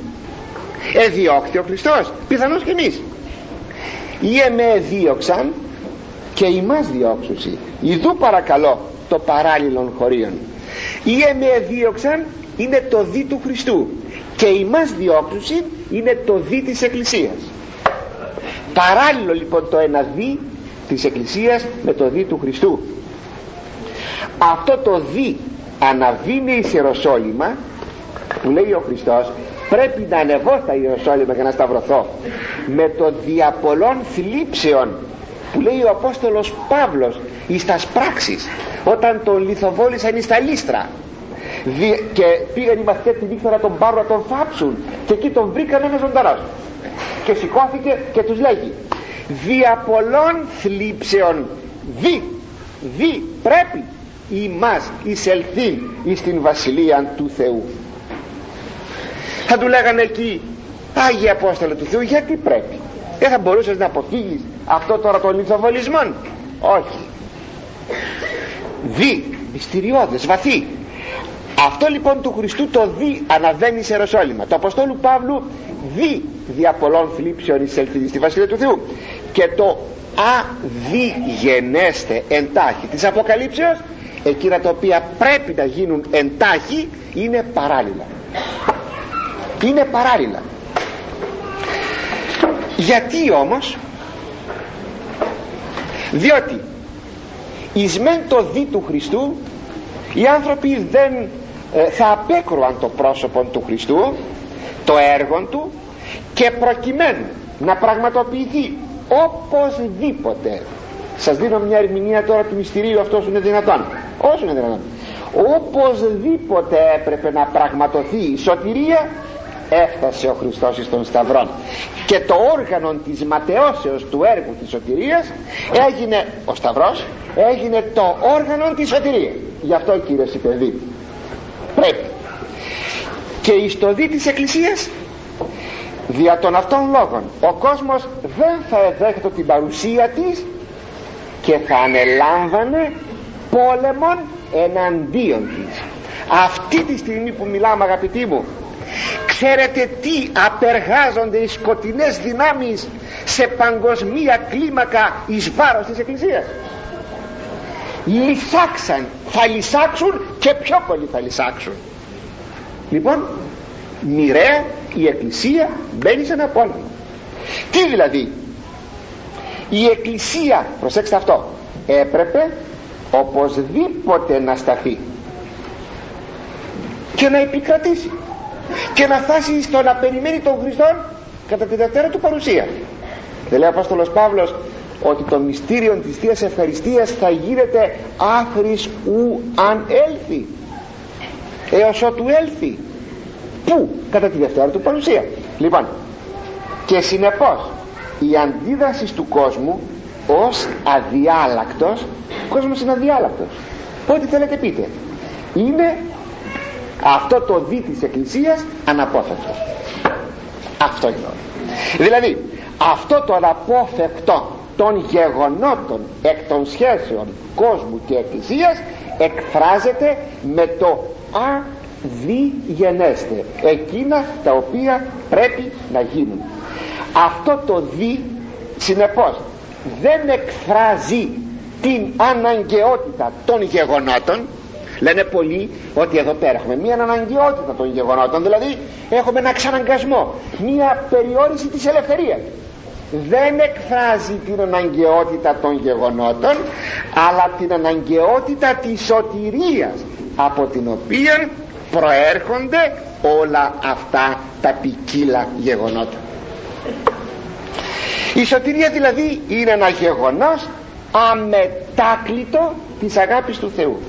Εδιώκτη ο Χριστός πιθανώς και εμείς. Ή εμέ δίωξαν και ημάς διώξουσι. Ιδού παρακαλώ το παράλληλον χωρίων ή εμέ δίωξαν είναι το δι του Χριστού. Και ημάς διώξουσι είναι το δι της Εκκλησίας. Παράλληλο λοιπόν το ένας δι της Εκκλησίας με το δι του Χριστού. Αυτό το δι αναβίνει εις Ιεροσόλυμα που λέει ο Χριστός πρέπει να ανεβώ στα Ιεροσόλυμα για να σταυρωθώ με το διαπολών θλίψεων που λέει ο Απόστολος Παύλος εις τας πράξεις όταν τον λιθοβόλησαν εις τα λίστρα και πήγαν οι μαθητές τη νύχτα να τον πάρουν να τον φάψουν και εκεί τον βρήκαν ένας ζωντανός. Και σηκώθηκε και τους λέγει δια πολλών θλίψεων δι, δι πρέπει ημάς εισελθήν εις την βασιλεία του Θεού θα του λέγανε εκεί Άγιε Απόστολε του Θεού γιατί πρέπει; Δεν θα μπορούσες να αποφύγεις αυτό τώρα των λιθοβολισμών όχι. Δι μυστηριώδες βαθύ αυτό λοιπόν του Χριστού το δι αναβαίνει σε Ρωσόλυμα το Αποστόλου Παύλου δι δια πολλών θλίψεων εισελθεί στη Βασιλεία του Θεού. Και το αδιγενέστε εντάχει. Της Αποκαλύψεως εκείνα τα οποία πρέπει να γίνουν εντάχει είναι παράλληλα. Είναι παράλληλα. Γιατί όμως; Διότι εις μεν το δι του Χριστού οι άνθρωποι δεν ε, θα απέκρουαν το πρόσωπο του Χριστού το έργο του και προκειμένου να πραγματοποιηθεί οπωσδήποτε. Σας δίνω μια ερμηνεία τώρα του μυστηρίου αυτό είναι δυνατόν. Όσο είναι δυνατόν. Οπωσδήποτε έπρεπε να πραγματοθεί η σωτηρία έφτασε ο Χριστός στον Σταυρό και το όργανο της ματαιώσεως του έργου της σωτηρίας έγινε ο Σταυρός έγινε το όργανο της σωτηρίας. Γι' αυτό κύριε Σιπεδί πρέπει. Και η στοδή της Εκκλησίας δια των αυτών λόγων ο κόσμος δεν θα εδέχεται την παρουσία της και θα ανελάμβανε πόλεμον εναντίον της. Αυτή τη στιγμή που μιλάμε αγαπητοί μου ξέρετε τι απεργάζονται οι σκοτεινές δυνάμεις σε παγκοσμία κλίμακα εις βάρος της Εκκλησίας λυσάξαν. Θα λυσάξουν και πιο πολύ θα λυσάξουν. Λοιπόν μοιραία η Εκκλησία μπαίνει σε ένα πόλεμο. Τι δηλαδή; Η Εκκλησία προσέξτε αυτό έπρεπε οπωσδήποτε να σταθεί και να επικρατήσει και να φτάσει στο να περιμένει τον Χριστό κατά τη δευτέρα του παρουσία. Δεν λέει ο Απόστολος Παύλος ότι το μυστήριο της Θείας Ευχαριστίας θα γίνεται άχρης ου αν έλθει. Έως ότου έλθει. Πού; Κατά τη δευτέρα του παρουσία. Λοιπόν και συνεπώς η αντίδραση του κόσμου ως αδιάλακτος ο κόσμος είναι αδιάλακτος. Ό,τι θέλετε πείτε. Είναι αυτό το δι της Εκκλησίας αναπόφευκτος. Αυτό είναι δηλαδή αυτό το αναπόφευκτο των γεγονότων εκ των σχέσεων κόσμου και εκκλησίας εκφράζεται με το αδιγενέστε εκείνα τα οποία πρέπει να γίνουν. Αυτό το δι συνεπώς δεν εκφράζει την αναγκαιότητα των γεγονότων. Λένε πολλοί ότι εδώ πέρα έχουμε μια αναγκαιότητα των γεγονότων. Δηλαδή έχουμε ένα ξαναγκασμό μια περιόριση της ελευθερίας δεν εκφράζει την αναγκαιότητα των γεγονότων αλλά την αναγκαιότητα της σωτηρίας από την οποία προέρχονται όλα αυτά τα ποικίλα γεγονότα. Η σωτηρία δηλαδή είναι ένα γεγονός αμετάκλητο της αγάπης του Θεού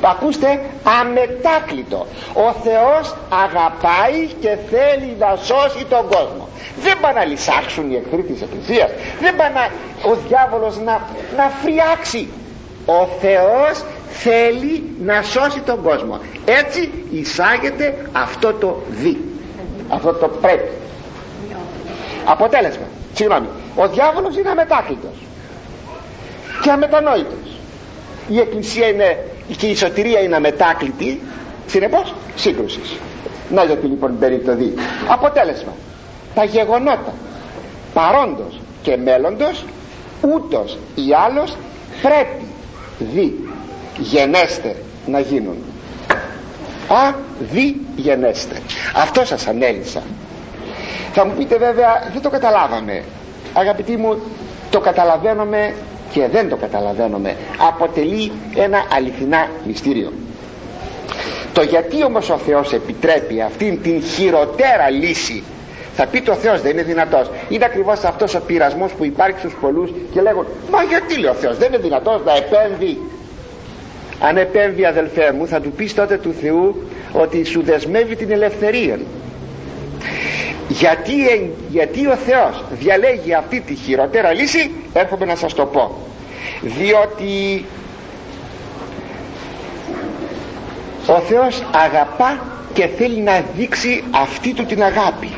ακούστε αμετάκλητο. Ο Θεός αγαπάει και θέλει να σώσει τον κόσμο. Δεν πάνε να λυσάξουν οι εχθροί της Εκκλησίας. Δεν πάνε ο διάβολος να, να φριάξει. Ο Θεός θέλει να σώσει τον κόσμο. Έτσι εισάγεται αυτό το δι. Αυτό το πρέπει. Αποτέλεσμα. Συγγνώμη. Ο διάβολος είναι αμετάκλητος και αμετανόητος. Η Εκκλησία είναι και η σωτηρία είναι αμετάκλητη συνεπώς σύγκρουσης. Να γιατί λοιπόν μπαίνει το δι αποτέλεσμα. Τα γεγονότα. Παρόντος και μέλλοντος ούτως ή άλλος πρέπει δι γενέστε να γίνουν. Α δι γενέστε. Αυτό σας ανέλησα. Θα μου πείτε βέβαια δεν το καταλάβαμε. Αγαπητοί μου το καταλαβαίνουμε και δεν το καταλαβαίνουμε αποτελεί ένα αληθινά μυστήριο. Το γιατί όμως ο Θεός επιτρέπει αυτήν την χειροτέρα λύση θα πει το Θεός δεν είναι δυνατός. Είναι ακριβώς αυτός ο πειρασμός που υπάρχει στους πολλούς και λέγουν μα γιατί λέει ο Θεός δεν είναι δυνατός να επέμβει αν επέμβει αδελφέ μου θα του πεις τότε του Θεού ότι σου δεσμεύει την ελευθερία γιατί, γιατί ο Θεός διαλέγει αυτή τη χειροτέρα λύση έρχομαι να σας το πω. Διότι ο Θεός αγαπά και θέλει να δείξει αυτή του την αγάπη.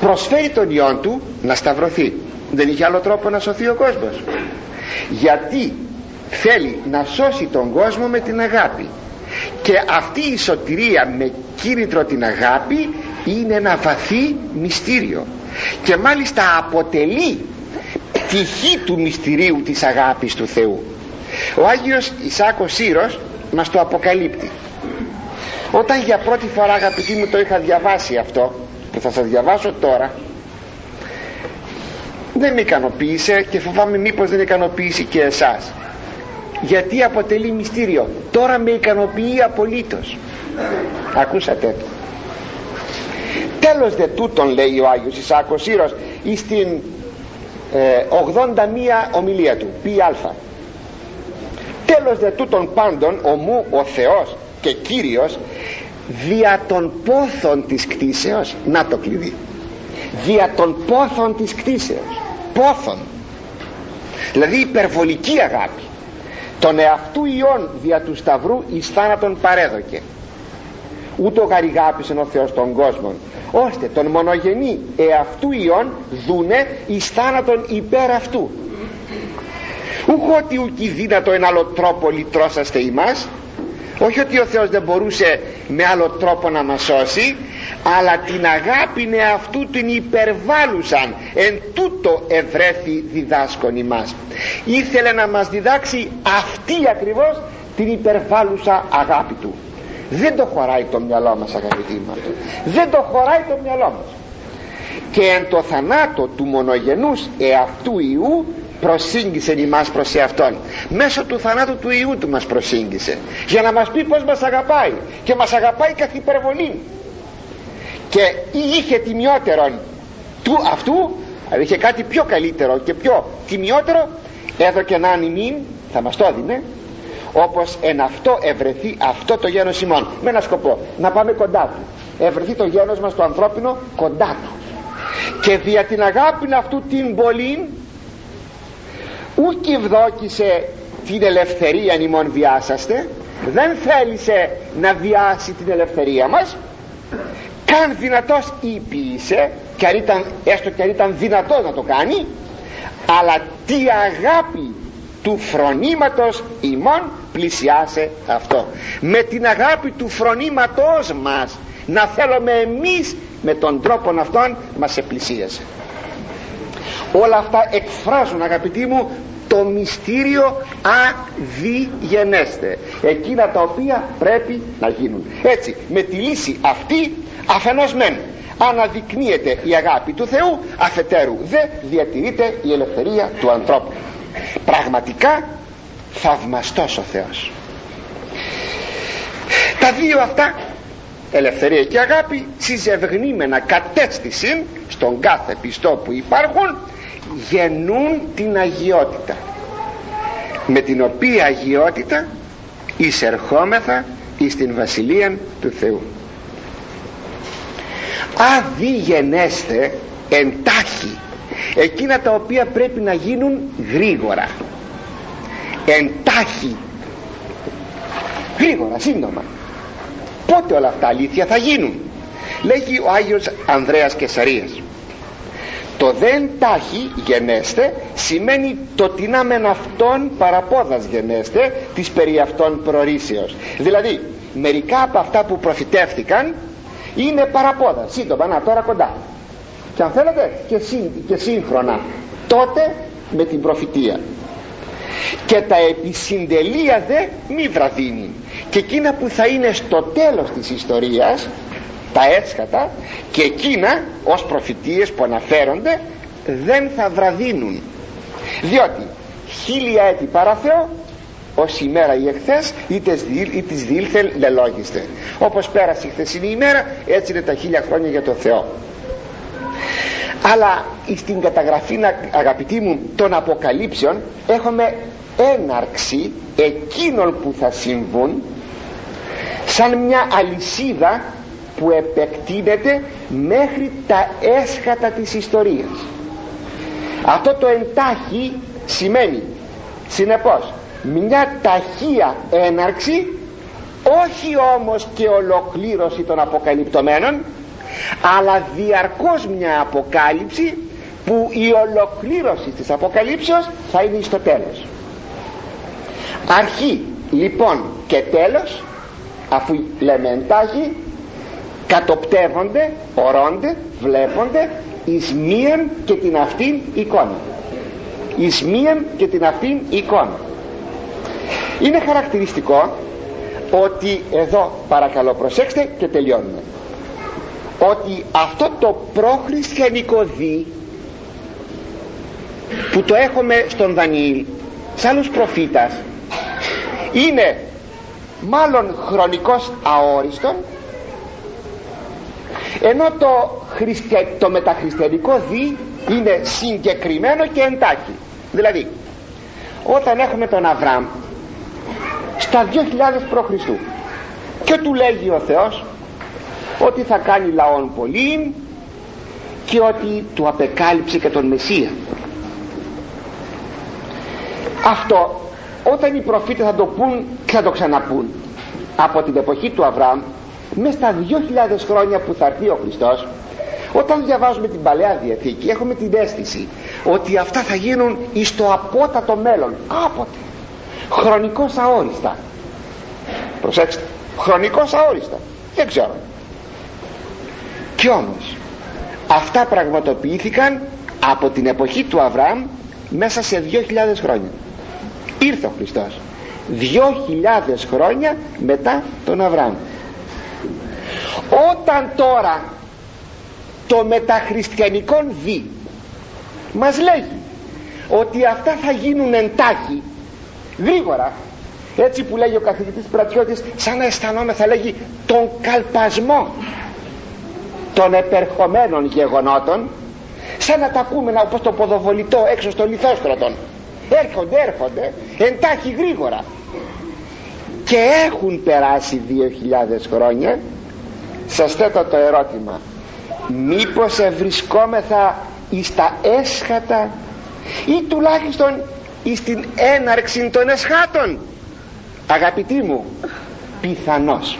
Προσφέρει τον Υιόν του να σταυρωθεί. Δεν είχε άλλο τρόπο να σωθεί ο κόσμος. Γιατί θέλει να σώσει τον κόσμο με την αγάπη. Και αυτή η σωτηρία με κίνητρο την αγάπη είναι ένα βαθύ μυστήριο. Και μάλιστα αποτελεί πτυχή του μυστηρίου της αγάπης του Θεού. Ο Άγιος Ισάκος Σύρος μας το αποκαλύπτει. Όταν για πρώτη φορά αγαπητοί μου το είχα διαβάσει αυτό που θα σας διαβάσω τώρα δεν με ικανοποίησε και φοβάμαι μήπως δεν ικανοποίησε και εσάς. Γιατί αποτελεί μυστήριο. Τώρα με ικανοποιεί απολύτως. Ακούσατε τέλος δε τούτον λέει ο Άγιος Ισάκος Σύρος στην ε, 81 ομιλία του πι α τέλος δε τούτον πάντων ομού ο Θεός και Κύριος δια των πόθων της κτίσεως να το κλειδί δια των πόθων της κτίσεως πόθων. Δηλαδή υπερβολική αγάπη. Τον εαυτού ιών δια του σταυρού εις θάνατον παρέδοκε ούτω γαριγάπησεν ο Θεός τον κόσμο ώστε τον μονογενή εαυτού ιών δούνε εις θάνατον υπέρ αυτού. Ούχ ότι ουκι δύνατο εν άλλο τρόπο λυτρώσαστε ημάς όχι ότι ο Θεός δεν μπορούσε με άλλο τρόπο να μας σώσει αλλά την αγάπη αυτού την υπερβάλλουσαν εν τούτο ευρέθη διδάσκον ημάς. Ήθελε να μας διδάξει αυτή ακριβώς την υπερβάλλουσα αγάπη του δεν το χωράει το μυαλό μας αγαπητοί μας δεν το χωράει το μυαλό μας. Και εν το θανάτο του μονογενούς εαυτού Ιού προσήγγισε εμάς προς εαυτόν. Μέσω του θανάτου του Ιού του μας προσήγγισε. Για να μας πει πως μας αγαπάει. Και μας αγαπάει καθ' υπερβολή. Και είχε τιμιότερον του αυτού αλλά είχε κάτι πιο καλύτερο και πιο τιμιότερο έδωκε να ανημείν θα μας το έδινε όπως εν αυτό ευρεθεί αυτό το γένος ημών. Με ένα σκοπό να πάμε κοντά του. Ευρεθεί το γένος μας το ανθρώπινο κοντά του. Και δια την αγάπη αυτού την πολλήν ούκ ευδόκησε την ελευθερία ημών βιάσαστε δεν θέλησε να βιάσει την ελευθερία μας καν δυνατός ήπιησε και αν ήταν, έστω και αν ήταν δυνατός να το κάνει αλλά τι αγάπη του φρονήματος ημών πλησιάσε αυτό. Με την αγάπη του φρονήματος μας να θέλουμε εμείς με τον τρόπο αυτόν μας επλησίασε. Όλα αυτά εκφράζουν αγαπητοί μου το μυστήριο αδιγενέστε εκείνα τα οποία πρέπει να γίνουν. Έτσι με τη λύση αυτή αφενός μεν αναδεικνύεται η αγάπη του Θεού αφετέρου δε διατηρείται η ελευθερία του ανθρώπου. Πραγματικά θαυμαστός ο Θεός. Τα δύο αυτά ελευθερία και αγάπη συζευγνήμενα κατέστηση στον κάθε πιστό που υπάρχουν γεννούν την αγιότητα. Με την οποία αγιότητα εισερχόμεθα εις την βασιλεία του Θεού. Αδιγενέστε εντάχει εκείνα τα οποία πρέπει να γίνουν γρήγορα εντάχει. Γρήγορα σύντομα. Πότε όλα αυτά αλήθεια θα γίνουν; Λέγει ο Άγιος Ανδρέας Κεσαρίας. Το δεν τάχει γενέστε σημαίνει το τεινά μεν αυτόν παραπόδας γενέστε της περί αυτών προρήσεως δηλαδή μερικά από αυτά που προφητεύτηκαν είναι παραπόδα. Σύντομα να τώρα κοντά. Και αν θέλετε και, και σύγχρονα. Τότε με την προφητεία και τα επισυντελεία δε μη βραδύνει. Και εκείνα που θα είναι στο τέλος της ιστορίας τα έσχατα και εκείνα ως προφητείες που αναφέρονται δεν θα βραδύνουν. Διότι χίλια έτη παραθεώ ως ημέρα ή εχθές ή της διήλθε λελόγιστε. Όπως πέρασε η χθεσινή ημέρα έτσι είναι τα χίλια χρόνια για το Θεό. Αλλά στην καταγραφή αγαπητοί μου των αποκαλύψεων έχουμε έναρξη εκείνων που θα συμβούν σαν μια αλυσίδα που επεκτείνεται μέχρι τα έσχατα της ιστορίας. Αυτό το εντάχει σημαίνει συνεπώς μια ταχεία έναρξη όχι όμως και ολοκλήρωση των αποκαλυπτωμένων αλλά διαρκώς μια αποκάλυψη που η ολοκλήρωση της αποκαλύψεως θα είναι στο τέλος αρχή λοιπόν και τέλος αφού λέμε εντάχει κατοπτεύονται, ορώνται, βλέπονται εις μίαν και την αυτήν εικόνα. Εις μίαν και την αυτήν εικόνα. Είναι χαρακτηριστικό ότι εδώ παρακαλώ προσέξτε και τελειώνουμε ότι αυτό το προχριστιανικό δι που το έχουμε στον Δανιήλ σε άλλους προφήτας είναι μάλλον χρονικός αόριστον ενώ το, χριστια... το μεταχριστιανικό δι είναι συγκεκριμένο και εντάχει δηλαδή όταν έχουμε τον Αβραάμ στα 2000 π.Χ. και του λέγει ο Θεός ότι θα κάνει λαόν πολύ και ότι του απεκάλυψε και τον Μεσσία αυτό όταν οι προφήτες θα το πούν και θα το ξαναπούν. Από την εποχή του Αβραάμ μέσα στα 2.000 χρόνια που θα έρθει ο Χριστός όταν διαβάζουμε την Παλαιά Διαθήκη έχουμε την αίσθηση ότι αυτά θα γίνουν εις το απότατο μέλλον. Άποτε χρονικός αόριστα. Προσέξτε. Χρονικός αόριστα. Δεν ξέρω. Κι όμως αυτά πραγματοποιήθηκαν από την εποχή του Αβραάμ μέσα σε 2.000 χρόνια ήρθε ο Χριστός. 2.000 χρόνια μετά τον Αβραάμ. Όταν τώρα το μεταχριστιανικό δι μας λέγει ότι αυτά θα γίνουν εντάχει γρήγορα έτσι που λέγει ο καθηγητής Πρατιώτης σαν να αισθανόμαι θα λέγει τον καλπασμό των επερχομένων γεγονότων σαν να τα ακούμε όπως το ποδοβολητό έξω στο λιθόστρωτον έρχονται έρχονται εντάχει γρήγορα. Και έχουν περάσει 2.000 χρόνια. Σας θέτω το ερώτημα. Μήπως ευρισκόμεθα εις τα έσχατα ή τουλάχιστον εις την έναρξη των εσχάτων; Αγαπητοί μου πιθανώς